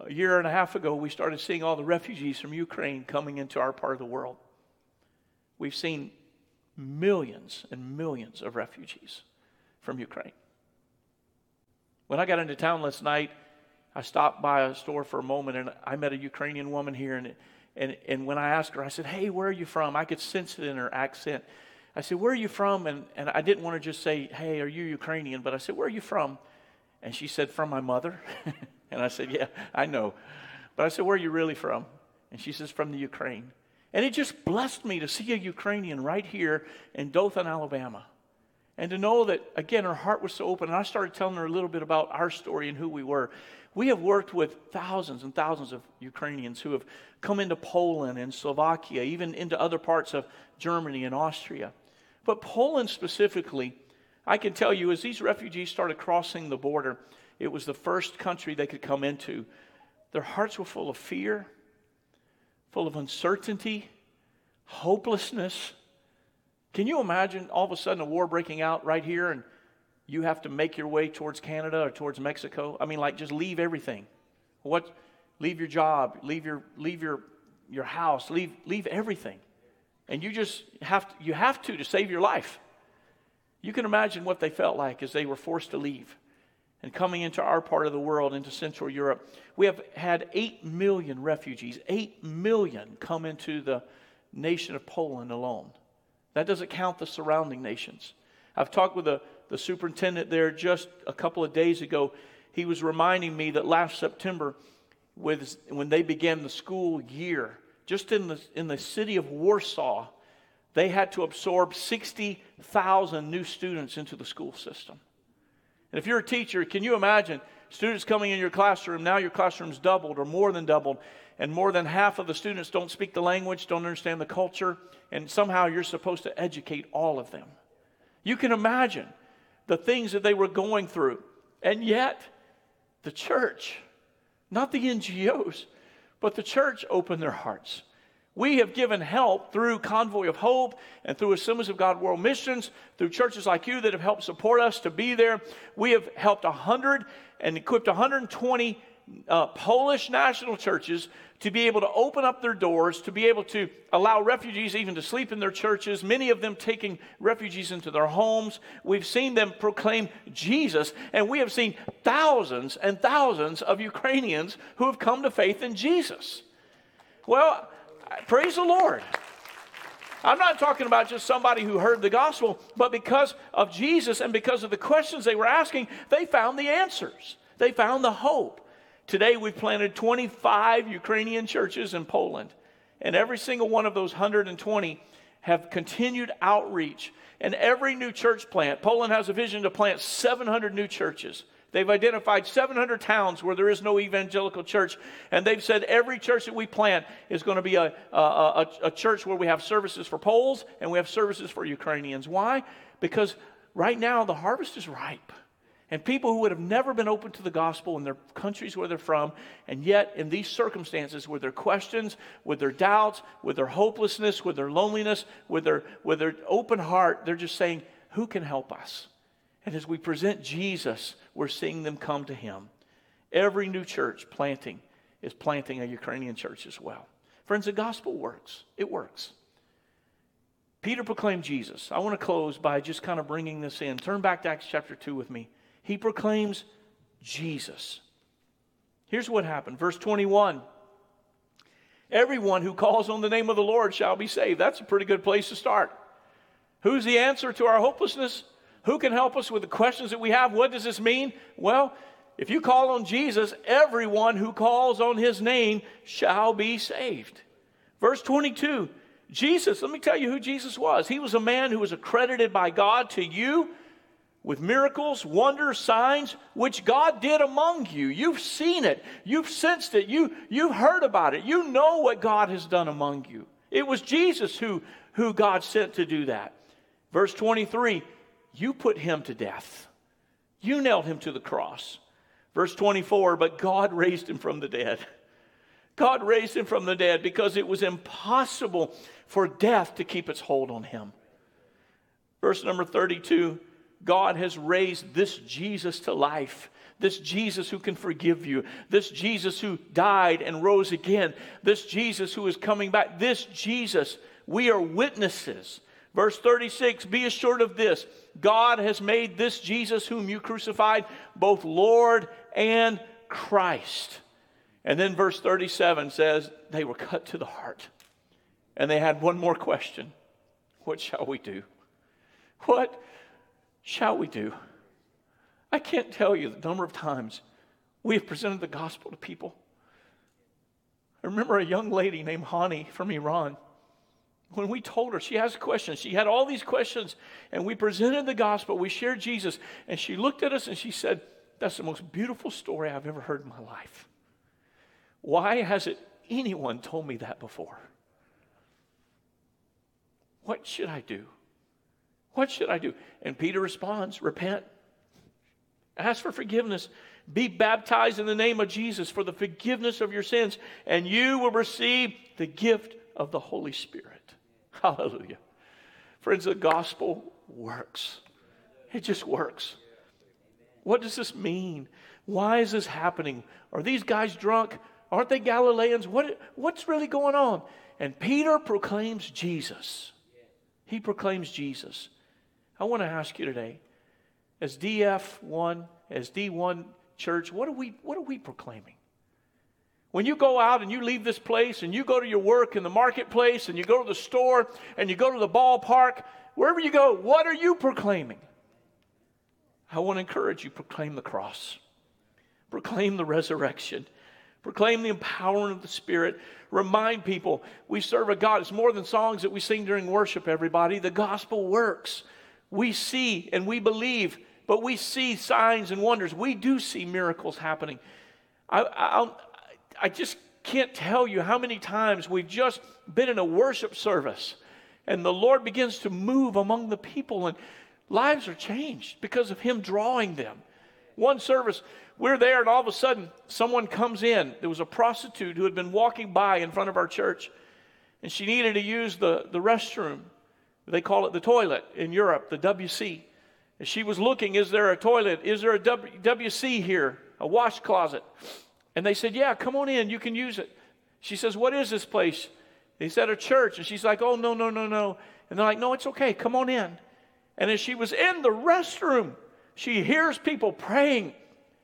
A year and a half ago, we started seeing all the refugees from Ukraine coming into our part of the world. We've seen millions and millions of refugees from Ukraine. When I got into town last night, I stopped by a store for a moment and I met a Ukrainian woman here. And, and, and when I asked her, I said, Hey, where are you from? I could sense it in her accent. I said, Where are you from? And, and I didn't want to just say, Hey, are you Ukrainian? But I said, Where are you from? And she said, From my mother. and I said, Yeah, I know. But I said, Where are you really from? And she says, From the Ukraine. And it just blessed me to see a Ukrainian right here in Dothan, Alabama. And to know that, again, her heart was so open. And I started telling her a little bit about our story and who we were. We have worked with thousands and thousands of Ukrainians who have come into Poland and Slovakia, even into other parts of Germany and Austria. But Poland specifically, I can tell you, as these refugees started crossing the border, it was the first country they could come into. Their hearts were full of fear, full of uncertainty, hopelessness. Can you imagine all of a sudden a war breaking out right here and you have to make your way towards Canada or towards Mexico. I mean, like just leave everything. What? Leave your job, leave your leave your your house, leave leave everything, and you just have to, you have to to save your life. You can imagine what they felt like as they were forced to leave and coming into our part of the world, into Central Europe. We have had 8 million refugees, 8 million come into the nation of Poland alone. That doesn't count the surrounding nations. I've talked with a the superintendent there just a couple of days ago, he was reminding me that last September, with, when they began the school year, just in the, in the city of Warsaw, they had to absorb 60,000 new students into the school system. And if you're a teacher, can you imagine students coming in your classroom. Now your classroom's doubled or more than doubled, and more than half of the students don't speak the language, don't understand the culture, and somehow you're supposed to educate all of them. You can imagine the things that they were going through. And yet, the church, not the NGOs, but the church opened their hearts. We have given help through Convoy of Hope and through Assemblies of God World Missions, through churches like you that have helped support us to be there. We have helped 100 and equipped 120 uh, Polish national churches to be able to open up their doors, to be able to allow refugees even to sleep in their churches, many of them taking refugees into their homes. We've seen them proclaim Jesus, and we have seen thousands and thousands of Ukrainians who have come to faith in Jesus. Well, praise the Lord. I'm not talking about just somebody who heard the gospel, but because of Jesus and because of the questions they were asking, they found the answers. They found the hope. Today, we've planted 25 Ukrainian churches in Poland, and every single one of those 120 have continued outreach. And every new church plant, Poland has a vision to plant 700 new churches. They've identified 700 towns where there is no evangelical church, and they've said every church that we plant is going to be a, a, a, a church where we have services for Poles and we have services for Ukrainians. Why? Because right now the harvest is ripe and people who would have never been open to the gospel in their countries where they're from, and yet in these circumstances, with their questions, with their doubts, with their hopelessness, with their loneliness, with their, with their open heart, they're just saying, Who can help us? And as we present Jesus, we're seeing them come to Him. Every new church planting is planting a Ukrainian church as well. Friends, the gospel works. It works. Peter proclaimed Jesus. I want to close by just kind of bringing this in. Turn back to Acts chapter 2 with me he proclaims Jesus. Here's what happened. Verse 21 Everyone who calls on the name of the Lord shall be saved. That's a pretty good place to start. Who's the answer to our hopelessness? Who can help us with the questions that we have? What does this mean? Well, if you call on Jesus, everyone who calls on his name shall be saved. Verse 22 Jesus, let me tell you who Jesus was. He was a man who was accredited by God to you with miracles, wonders, signs, which God did among you. You've seen it. You've sensed it. You, you've heard about it. You know what God has done among you. It was Jesus who, who God sent to do that. Verse 23 you put him to death, you nailed him to the cross. Verse 24 but God raised him from the dead. God raised him from the dead because it was impossible for death to keep its hold on him. Verse number 32 God has raised this Jesus to life. This Jesus who can forgive you. This Jesus who died and rose again. This Jesus who is coming back. This Jesus, we are witnesses. Verse 36 Be assured of this God has made this Jesus whom you crucified both Lord and Christ. And then verse 37 says, They were cut to the heart. And they had one more question What shall we do? What shall we do? I can't tell you the number of times we have presented the gospel to people. I remember a young lady named Hani from Iran. When we told her, she has questions. She had all these questions, and we presented the gospel. We shared Jesus, and she looked at us and she said, That's the most beautiful story I've ever heard in my life. Why hasn't anyone told me that before? What should I do? What should I do? And Peter responds, Repent. Ask for forgiveness. Be baptized in the name of Jesus for the forgiveness of your sins, and you will receive the gift of the Holy Spirit. Hallelujah. Friends, the gospel works. It just works. What does this mean? Why is this happening? Are these guys drunk? Aren't they Galileans? What, what's really going on? And Peter proclaims Jesus. He proclaims Jesus. I want to ask you today, as DF1, as D1 church, what are we, what are we proclaiming? When you go out and you leave this place and you go to your work in the marketplace and you go to the store and you go to the ballpark, wherever you go, what are you proclaiming? I want to encourage you proclaim the cross. Proclaim the resurrection. Proclaim the empowerment of the Spirit. Remind people we serve a God. It's more than songs that we sing during worship, everybody. The gospel works we see and we believe but we see signs and wonders. We do see miracles happening. I, I, just can't tell you how many times we've just been in a worship service and the Lord begins to move among the people and lives are changed because of Him drawing them. One service, we're there and all of a sudden someone comes in. There was a prostitute who had been walking by in front of our church and she needed to use the, the restroom. They call it the toilet in Europe, the WC. And she was looking, is there a toilet? Is there a w- WC here? A wash closet? And they said, Yeah, come on in, you can use it. She says, What is this place? He said, A church. And she's like, Oh, no, no, no, no. And they're like, No, it's okay, come on in. And as she was in the restroom, she hears people praying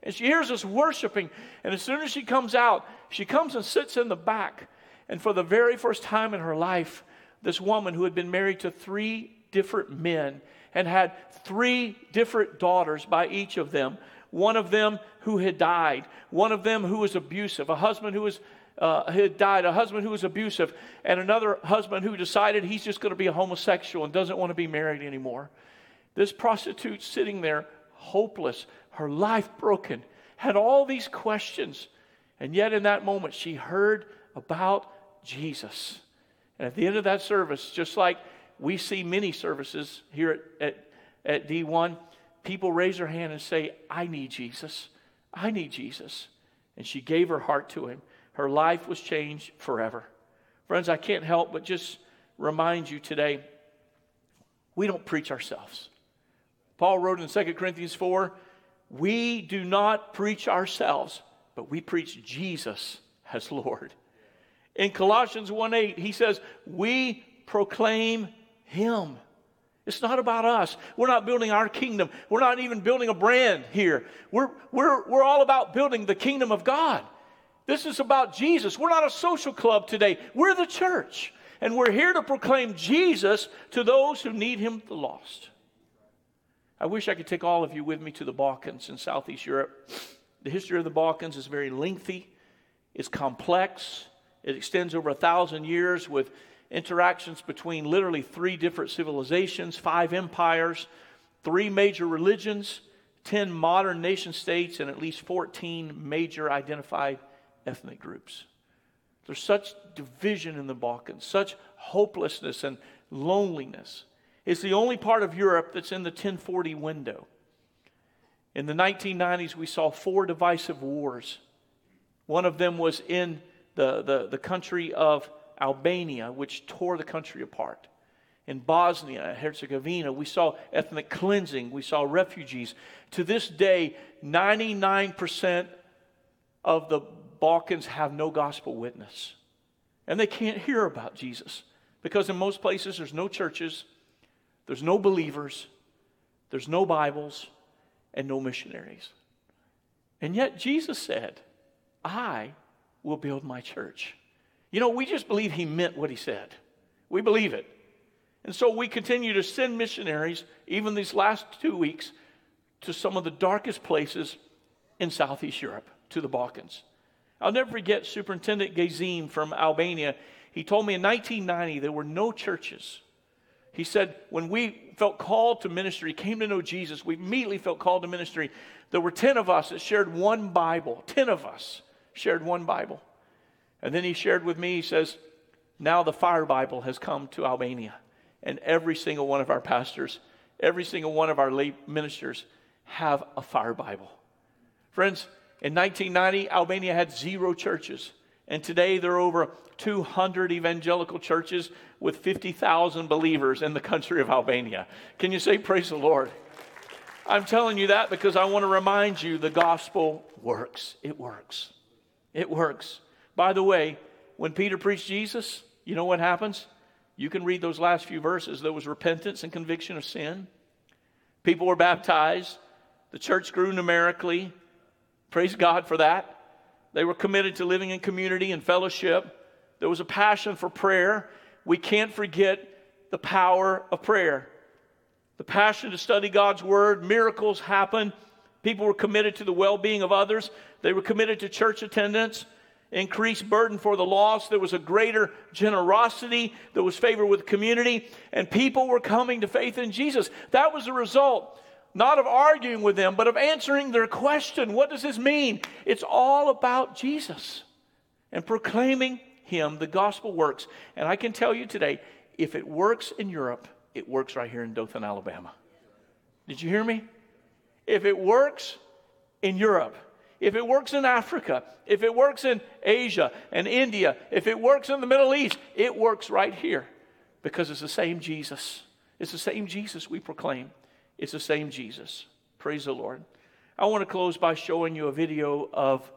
and she hears us worshiping. And as soon as she comes out, she comes and sits in the back. And for the very first time in her life, this woman who had been married to three different men and had three different daughters by each of them one of them who had died, one of them who was abusive, a husband who was uh, had died, a husband who was abusive, and another husband who decided he's just going to be a homosexual and doesn't want to be married anymore. This prostitute sitting there, hopeless, her life broken, had all these questions, and yet in that moment she heard about Jesus. And at the end of that service, just like we see many services here at, at, at D1, people raise their hand and say, I need Jesus. I need Jesus. And she gave her heart to him. Her life was changed forever. Friends, I can't help but just remind you today we don't preach ourselves. Paul wrote in 2 Corinthians 4 we do not preach ourselves, but we preach Jesus as Lord. In Colossians 1 8, he says, We proclaim him. It's not about us. We're not building our kingdom. We're not even building a brand here. We're, we're, we're all about building the kingdom of God. This is about Jesus. We're not a social club today. We're the church. And we're here to proclaim Jesus to those who need him the lost. I wish I could take all of you with me to the Balkans in Southeast Europe. The history of the Balkans is very lengthy, it's complex, it extends over a thousand years with interactions between literally three different civilizations, five empires, three major religions, 10 modern nation states, and at least 14 major identified ethnic groups. There's such division in the Balkans, such hopelessness and loneliness. It's the only part of Europe that's in the 1040 window. In the 1990s, we saw four divisive wars. One of them was in the, the, the country of Albania, which tore the country apart. In Bosnia and Herzegovina, we saw ethnic cleansing, we saw refugees. To this day, 99% of the Balkans have no gospel witness. And they can't hear about Jesus because in most places there's no churches, there's no believers, there's no Bibles, and no missionaries. And yet Jesus said, I will build my church. You know, we just believe he meant what he said. We believe it. And so we continue to send missionaries, even these last two weeks, to some of the darkest places in Southeast Europe, to the Balkans. I'll never forget Superintendent Gazim from Albania. He told me in 1990 there were no churches. He said, when we felt called to ministry, came to know Jesus, we immediately felt called to ministry. There were 10 of us that shared one Bible, 10 of us shared one Bible. And then he shared with me, he says, now the Fire Bible has come to Albania. And every single one of our pastors, every single one of our lay ministers have a Fire Bible. Friends, in 1990, Albania had zero churches. And today there are over 200 evangelical churches with 50,000 believers in the country of Albania. Can you say, Praise the Lord? I'm telling you that because I want to remind you the gospel works. It works. It works. By the way, when Peter preached Jesus, you know what happens? You can read those last few verses. There was repentance and conviction of sin. People were baptized. The church grew numerically. Praise God for that. They were committed to living in community and fellowship. There was a passion for prayer. We can't forget the power of prayer. The passion to study God's word, miracles happened. People were committed to the well being of others. They were committed to church attendance, increased burden for the lost. There was a greater generosity. There was favor with community, and people were coming to faith in Jesus. That was the result not of arguing with them, but of answering their question. What does this mean? It's all about Jesus and proclaiming Him. The gospel works. And I can tell you today if it works in Europe, it works right here in Dothan, Alabama. Did you hear me? If it works in Europe, if it works in Africa, if it works in Asia and India, if it works in the Middle East, it works right here because it's the same Jesus. It's the same Jesus we proclaim. It's the same Jesus. Praise the Lord. I want to close by showing you a video of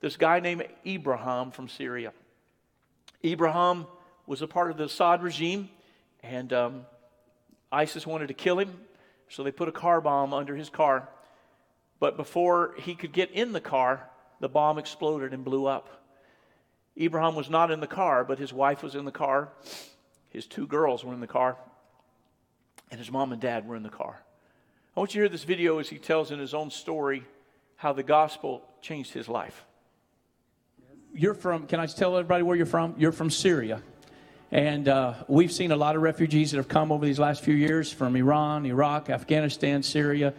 this guy named Ibrahim from Syria. Ibrahim was a part of the Assad regime, and um, ISIS wanted to kill him, so they put a car bomb under his car. But before he could get in the car, the bomb exploded and blew up. Ibrahim was not in the car, but his wife was in the car. His two girls were in the car and his mom and dad were in the car. I want you to hear this video as he tells in his own story how the gospel changed his life. You're from, can I tell everybody where you're from? You're from Syria. And uh, we've seen a lot of refugees that have come over these last few years from Iran, Iraq, Afghanistan, Syria,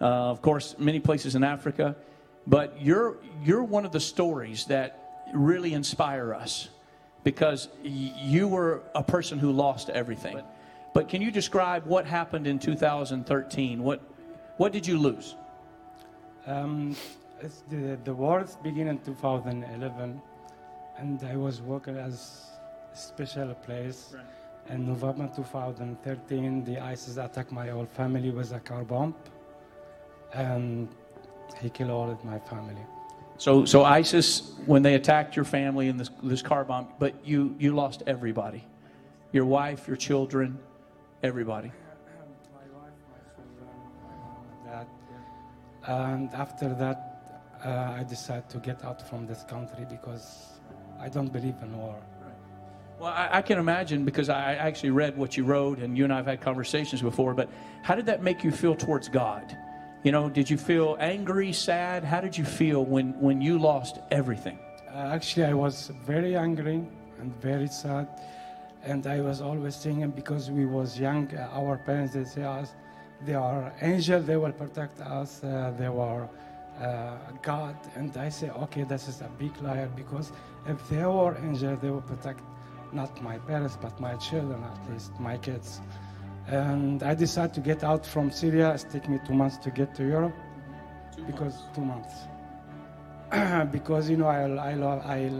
uh, of course, many places in Africa. But you're, you're one of the stories that really inspire us because y- you were a person who lost everything. But can you describe what happened in 2013? What, what did you lose? Um, the, the wars began in 2011, and I was working as special place. Right. In November 2013, the ISIS attacked my whole family with a car bomb, and he killed all of my family. So, so ISIS, when they attacked your family in this, this car bomb, but you, you lost everybody your wife, your children, everybody. My wife, my children, my mom, and dad. And after that, uh, I decided to get out from this country because I don't believe in war. Well, I, I can imagine because I actually read what you wrote, and you and I have had conversations before. But how did that make you feel towards God? You know, did you feel angry, sad? How did you feel when, when you lost everything? Uh, actually, I was very angry and very sad, and I was always thinking because we was young, uh, our parents they say us, they are angels, they will protect us. Uh, they were uh, God, and I say, okay, this is a big liar because if they were angels, they will protect not my parents but my children, at least my kids. And I decided to get out from Syria. It took me two months to get to Europe because two months. because you know I I, lo- I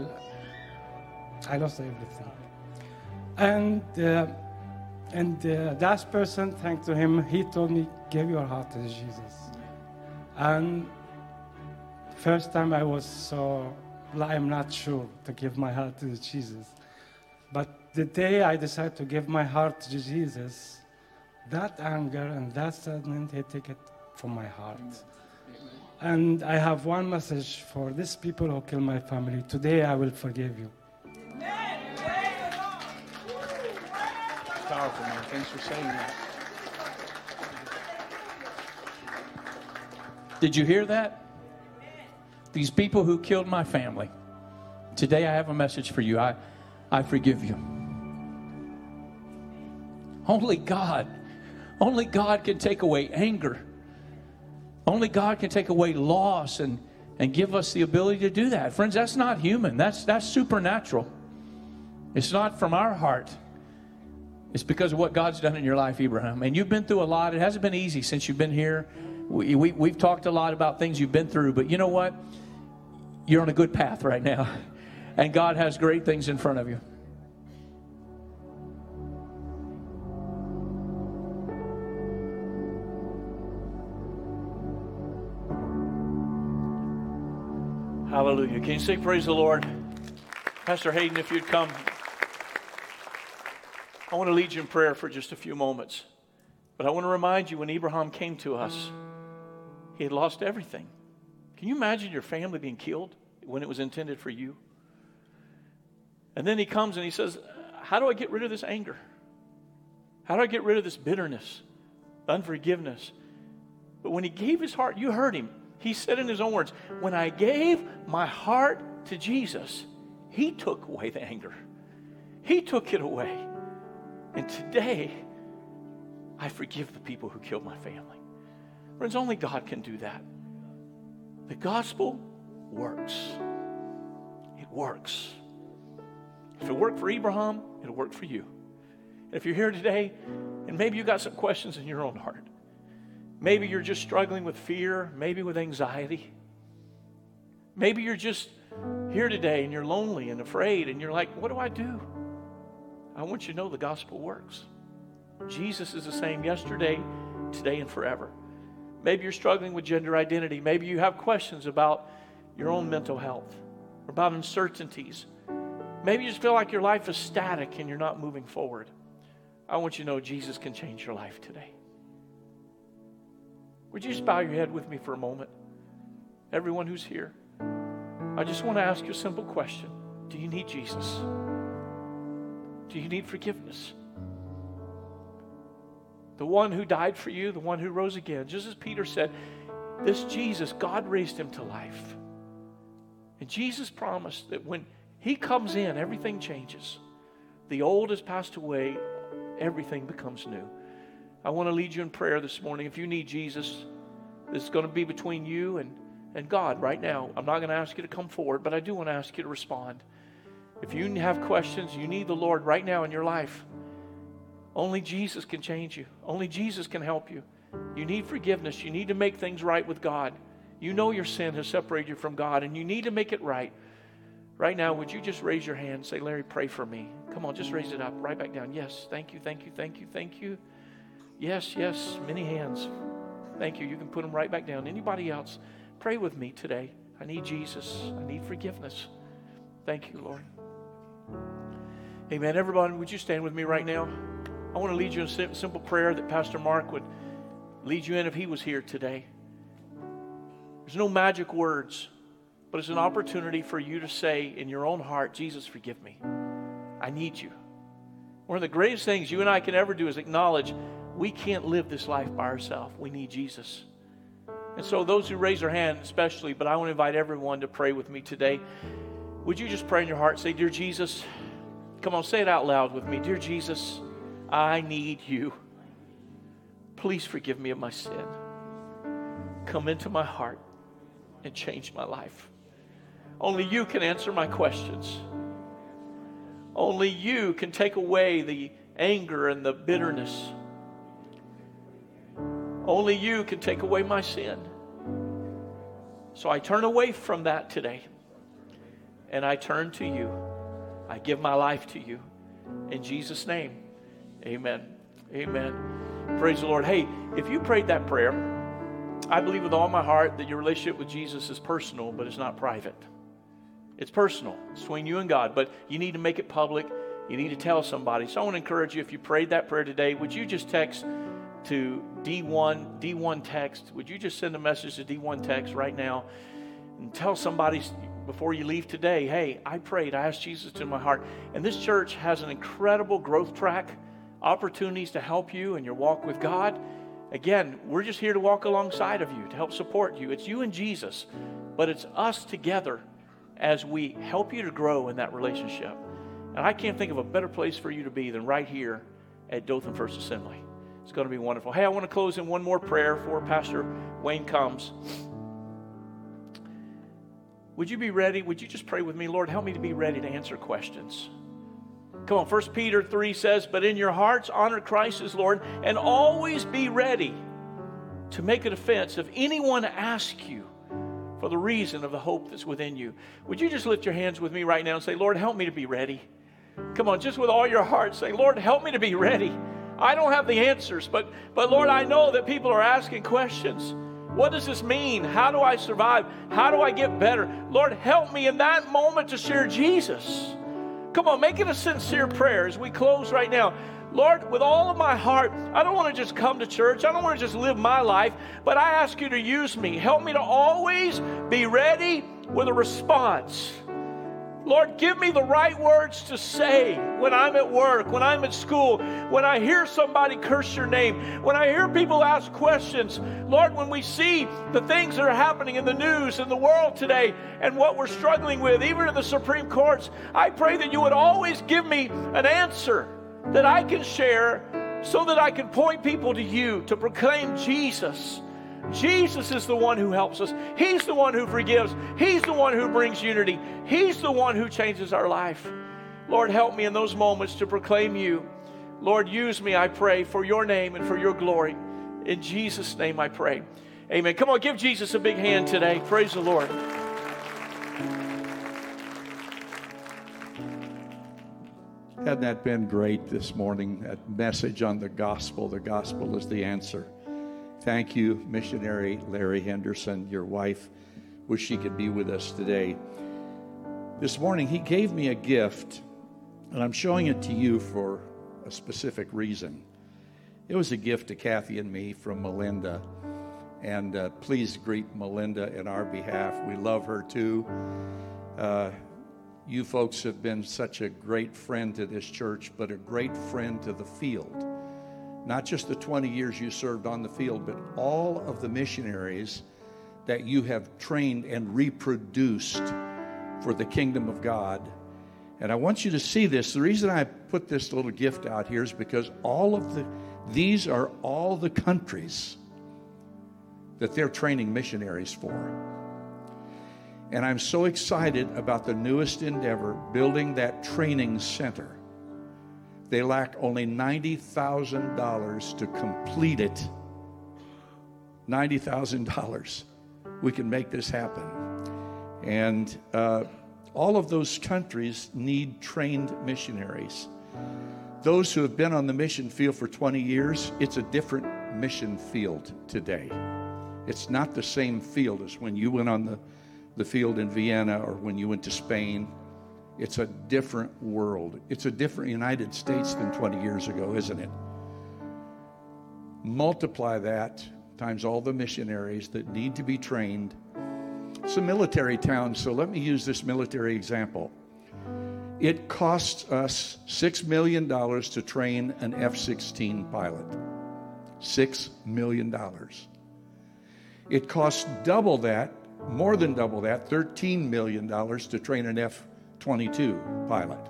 I lost everything. And uh, and uh, that person, thanks to him, he told me, "Give your heart to Jesus." And first time I was so I'm not sure to give my heart to Jesus, but the day I decided to give my heart to Jesus, that anger and that sadness, he took it from my heart. And I have one message for these people who killed my family. Today I will forgive you. Powerful, man. Thanks for saying that. Did you hear that? These people who killed my family. Today I have a message for you. I, I forgive you. Only God, only God can take away anger. Only God can take away loss and, and give us the ability to do that. Friends, that's not human. That's that's supernatural. It's not from our heart. It's because of what God's done in your life, Abraham. And you've been through a lot. It hasn't been easy since you've been here. We, we, we've talked a lot about things you've been through, but you know what? You're on a good path right now. And God has great things in front of you. Hallelujah. Can you say praise the Lord? Pastor Hayden, if you'd come. I want to lead you in prayer for just a few moments. But I want to remind you when Abraham came to us, he had lost everything. Can you imagine your family being killed when it was intended for you? And then he comes and he says, How do I get rid of this anger? How do I get rid of this bitterness, unforgiveness? But when he gave his heart, you heard him. He said in his own words, When I gave my heart to Jesus, he took away the anger. He took it away. And today, I forgive the people who killed my family. Friends, only God can do that. The gospel works. It works. If it worked for Abraham, it'll work for you. And if you're here today and maybe you got some questions in your own heart, maybe you're just struggling with fear, maybe with anxiety, maybe you're just here today and you're lonely and afraid and you're like, what do I do? I want you to know the gospel works. Jesus is the same yesterday, today, and forever. Maybe you're struggling with gender identity. Maybe you have questions about your own mental health or about uncertainties. Maybe you just feel like your life is static and you're not moving forward. I want you to know Jesus can change your life today. Would you just bow your head with me for a moment? Everyone who's here, I just want to ask you a simple question Do you need Jesus? Do you need forgiveness? The one who died for you, the one who rose again. Just as Peter said, this Jesus, God raised him to life. And Jesus promised that when he comes in, everything changes. The old has passed away, everything becomes new. I want to lead you in prayer this morning. If you need Jesus, it's going to be between you and, and God right now. I'm not going to ask you to come forward, but I do want to ask you to respond. If you have questions, you need the Lord right now in your life. Only Jesus can change you. Only Jesus can help you. You need forgiveness. You need to make things right with God. You know your sin has separated you from God, and you need to make it right. Right now, would you just raise your hand and say, Larry, pray for me? Come on, just raise it up, right back down. Yes, thank you, thank you, thank you, thank you. Yes, yes, many hands. Thank you. You can put them right back down. Anybody else? Pray with me today. I need Jesus. I need forgiveness. Thank you, Lord. Amen. Everybody, would you stand with me right now? I want to lead you in a simple prayer that Pastor Mark would lead you in if he was here today. There's no magic words, but it's an opportunity for you to say in your own heart, Jesus, forgive me. I need you. One of the greatest things you and I can ever do is acknowledge we can't live this life by ourselves. We need Jesus. And so, those who raise their hand, especially, but I want to invite everyone to pray with me today. Would you just pray in your heart? Say, Dear Jesus, come on, say it out loud with me. Dear Jesus, I need you. Please forgive me of my sin. Come into my heart and change my life. Only you can answer my questions. Only you can take away the anger and the bitterness. Only you can take away my sin. So I turn away from that today and I turn to you. I give my life to you. In Jesus' name. Amen. Amen. Praise the Lord. Hey, if you prayed that prayer, I believe with all my heart that your relationship with Jesus is personal, but it's not private. It's personal. It's between you and God, but you need to make it public. You need to tell somebody. So I want to encourage you if you prayed that prayer today, would you just text to D1, D1 text? Would you just send a message to D1 text right now and tell somebody before you leave today, hey, I prayed, I asked Jesus to my heart. And this church has an incredible growth track opportunities to help you in your walk with God. Again, we're just here to walk alongside of you, to help support you. It's you and Jesus, but it's us together as we help you to grow in that relationship. And I can't think of a better place for you to be than right here at Dothan First Assembly. It's going to be wonderful. Hey, I want to close in one more prayer before Pastor Wayne comes. Would you be ready? Would you just pray with me? Lord, help me to be ready to answer questions. Come on, 1 Peter 3 says, But in your hearts honor Christ as Lord, and always be ready to make a defense if anyone asks you for the reason of the hope that's within you. Would you just lift your hands with me right now and say, Lord, help me to be ready? Come on, just with all your heart, say, Lord, help me to be ready. I don't have the answers, but, but Lord, I know that people are asking questions. What does this mean? How do I survive? How do I get better? Lord, help me in that moment to share Jesus. Come on, make it a sincere prayer as we close right now. Lord, with all of my heart, I don't want to just come to church. I don't want to just live my life, but I ask you to use me. Help me to always be ready with a response. Lord, give me the right words to say when I'm at work, when I'm at school, when I hear somebody curse your name, when I hear people ask questions. Lord, when we see the things that are happening in the news in the world today and what we're struggling with, even in the Supreme Courts, I pray that you would always give me an answer that I can share so that I can point people to you to proclaim Jesus Jesus is the one who helps us. He's the one who forgives. He's the one who brings unity. He's the one who changes our life. Lord, help me in those moments to proclaim you. Lord, use me, I pray, for your name and for your glory. In Jesus' name I pray. Amen. Come on, give Jesus a big hand today. Praise the Lord. Hadn't that been great this morning? That message on the gospel. The gospel is the answer. Thank you, missionary Larry Henderson, your wife. Wish she could be with us today. This morning, he gave me a gift, and I'm showing it to you for a specific reason. It was a gift to Kathy and me from Melinda. And uh, please greet Melinda in our behalf. We love her too. Uh, you folks have been such a great friend to this church, but a great friend to the field. Not just the 20 years you served on the field, but all of the missionaries that you have trained and reproduced for the kingdom of God. And I want you to see this. The reason I put this little gift out here is because all of the these are all the countries that they're training missionaries for. And I'm so excited about the newest endeavor, building that training center. They lack only $90,000 to complete it. $90,000. We can make this happen. And uh, all of those countries need trained missionaries. Those who have been on the mission field for 20 years, it's a different mission field today. It's not the same field as when you went on the, the field in Vienna or when you went to Spain. It's a different world. It's a different United States than 20 years ago, isn't it? Multiply that times all the missionaries that need to be trained. It's a military town, so let me use this military example. It costs us $6 million to train an F 16 pilot. $6 million. It costs double that, more than double that, $13 million to train an F 22 pilot.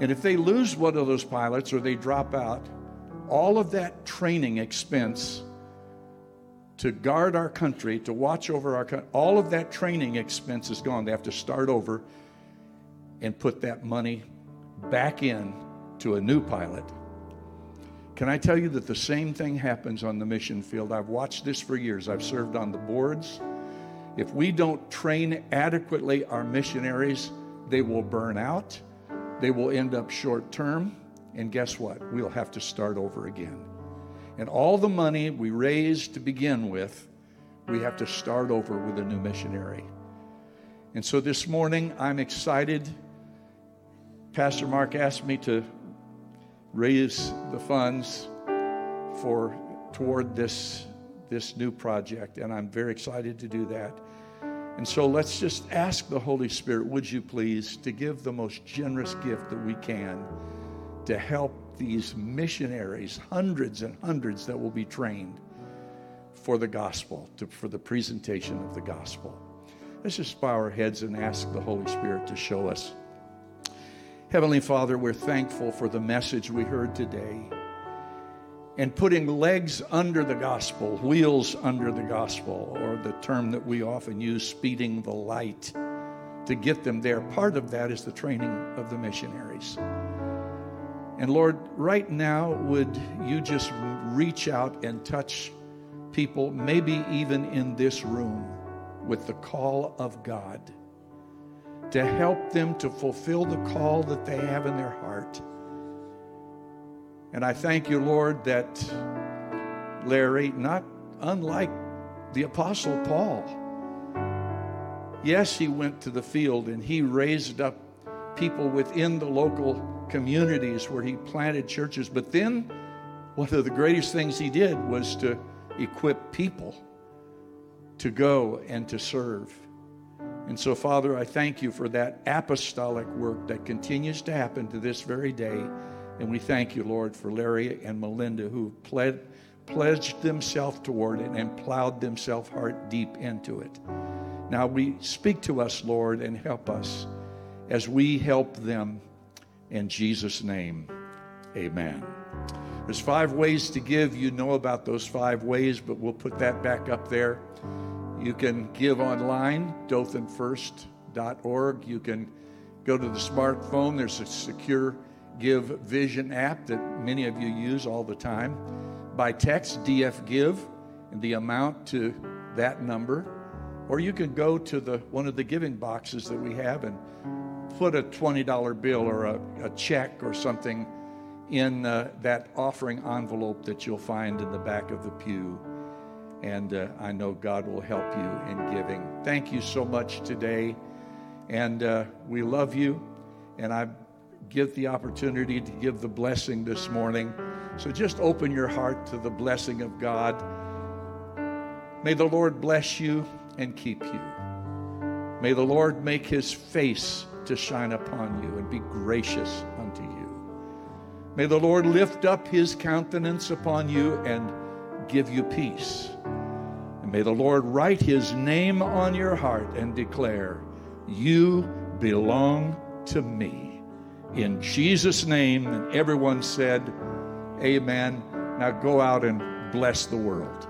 And if they lose one of those pilots or they drop out, all of that training expense to guard our country, to watch over our country, all of that training expense is gone. They have to start over and put that money back in to a new pilot. Can I tell you that the same thing happens on the mission field? I've watched this for years. I've served on the boards. If we don't train adequately our missionaries, they will burn out. They will end up short term. And guess what? We'll have to start over again. And all the money we raised to begin with, we have to start over with a new missionary. And so this morning, I'm excited Pastor Mark asked me to raise the funds for toward this this new project and I'm very excited to do that. And so let's just ask the Holy Spirit, would you please, to give the most generous gift that we can to help these missionaries, hundreds and hundreds that will be trained for the gospel, to, for the presentation of the gospel. Let's just bow our heads and ask the Holy Spirit to show us. Heavenly Father, we're thankful for the message we heard today and putting legs under the gospel, wheels under the gospel, or the term that we often use, speeding the light, to get them there. Part of that is the training of the missionaries. And Lord, right now, would you just reach out and touch people, maybe even in this room, with the call of God? to help them to fulfill the call that they have in their heart. And I thank you, Lord, that Larry, not unlike the Apostle Paul, yes, he went to the field and he raised up people within the local communities where he planted churches. But then, one of the greatest things he did was to equip people to go and to serve. And so, Father, I thank you for that apostolic work that continues to happen to this very day. And we thank you, Lord, for Larry and Melinda who pled, pledged themselves toward it and plowed themselves heart deep into it. Now we speak to us, Lord, and help us as we help them in Jesus' name. Amen. There's five ways to give. You know about those five ways, but we'll put that back up there. You can give online, dothanfirst.org. You can go to the smartphone. There's a secure Give Vision app that many of you use all the time. By text, DF Give, and the amount to that number. Or you can go to the one of the giving boxes that we have and put a $20 bill or a, a check or something in uh, that offering envelope that you'll find in the back of the pew. And uh, I know God will help you in giving. Thank you so much today. And uh, we love you. And I get the opportunity to give the blessing this morning. So just open your heart to the blessing of God. May the Lord bless you and keep you. May the Lord make his face to shine upon you and be gracious unto you. May the Lord lift up his countenance upon you and give you peace. And may the Lord write his name on your heart and declare, You belong to me. In Jesus' name, and everyone said, Amen. Now go out and bless the world.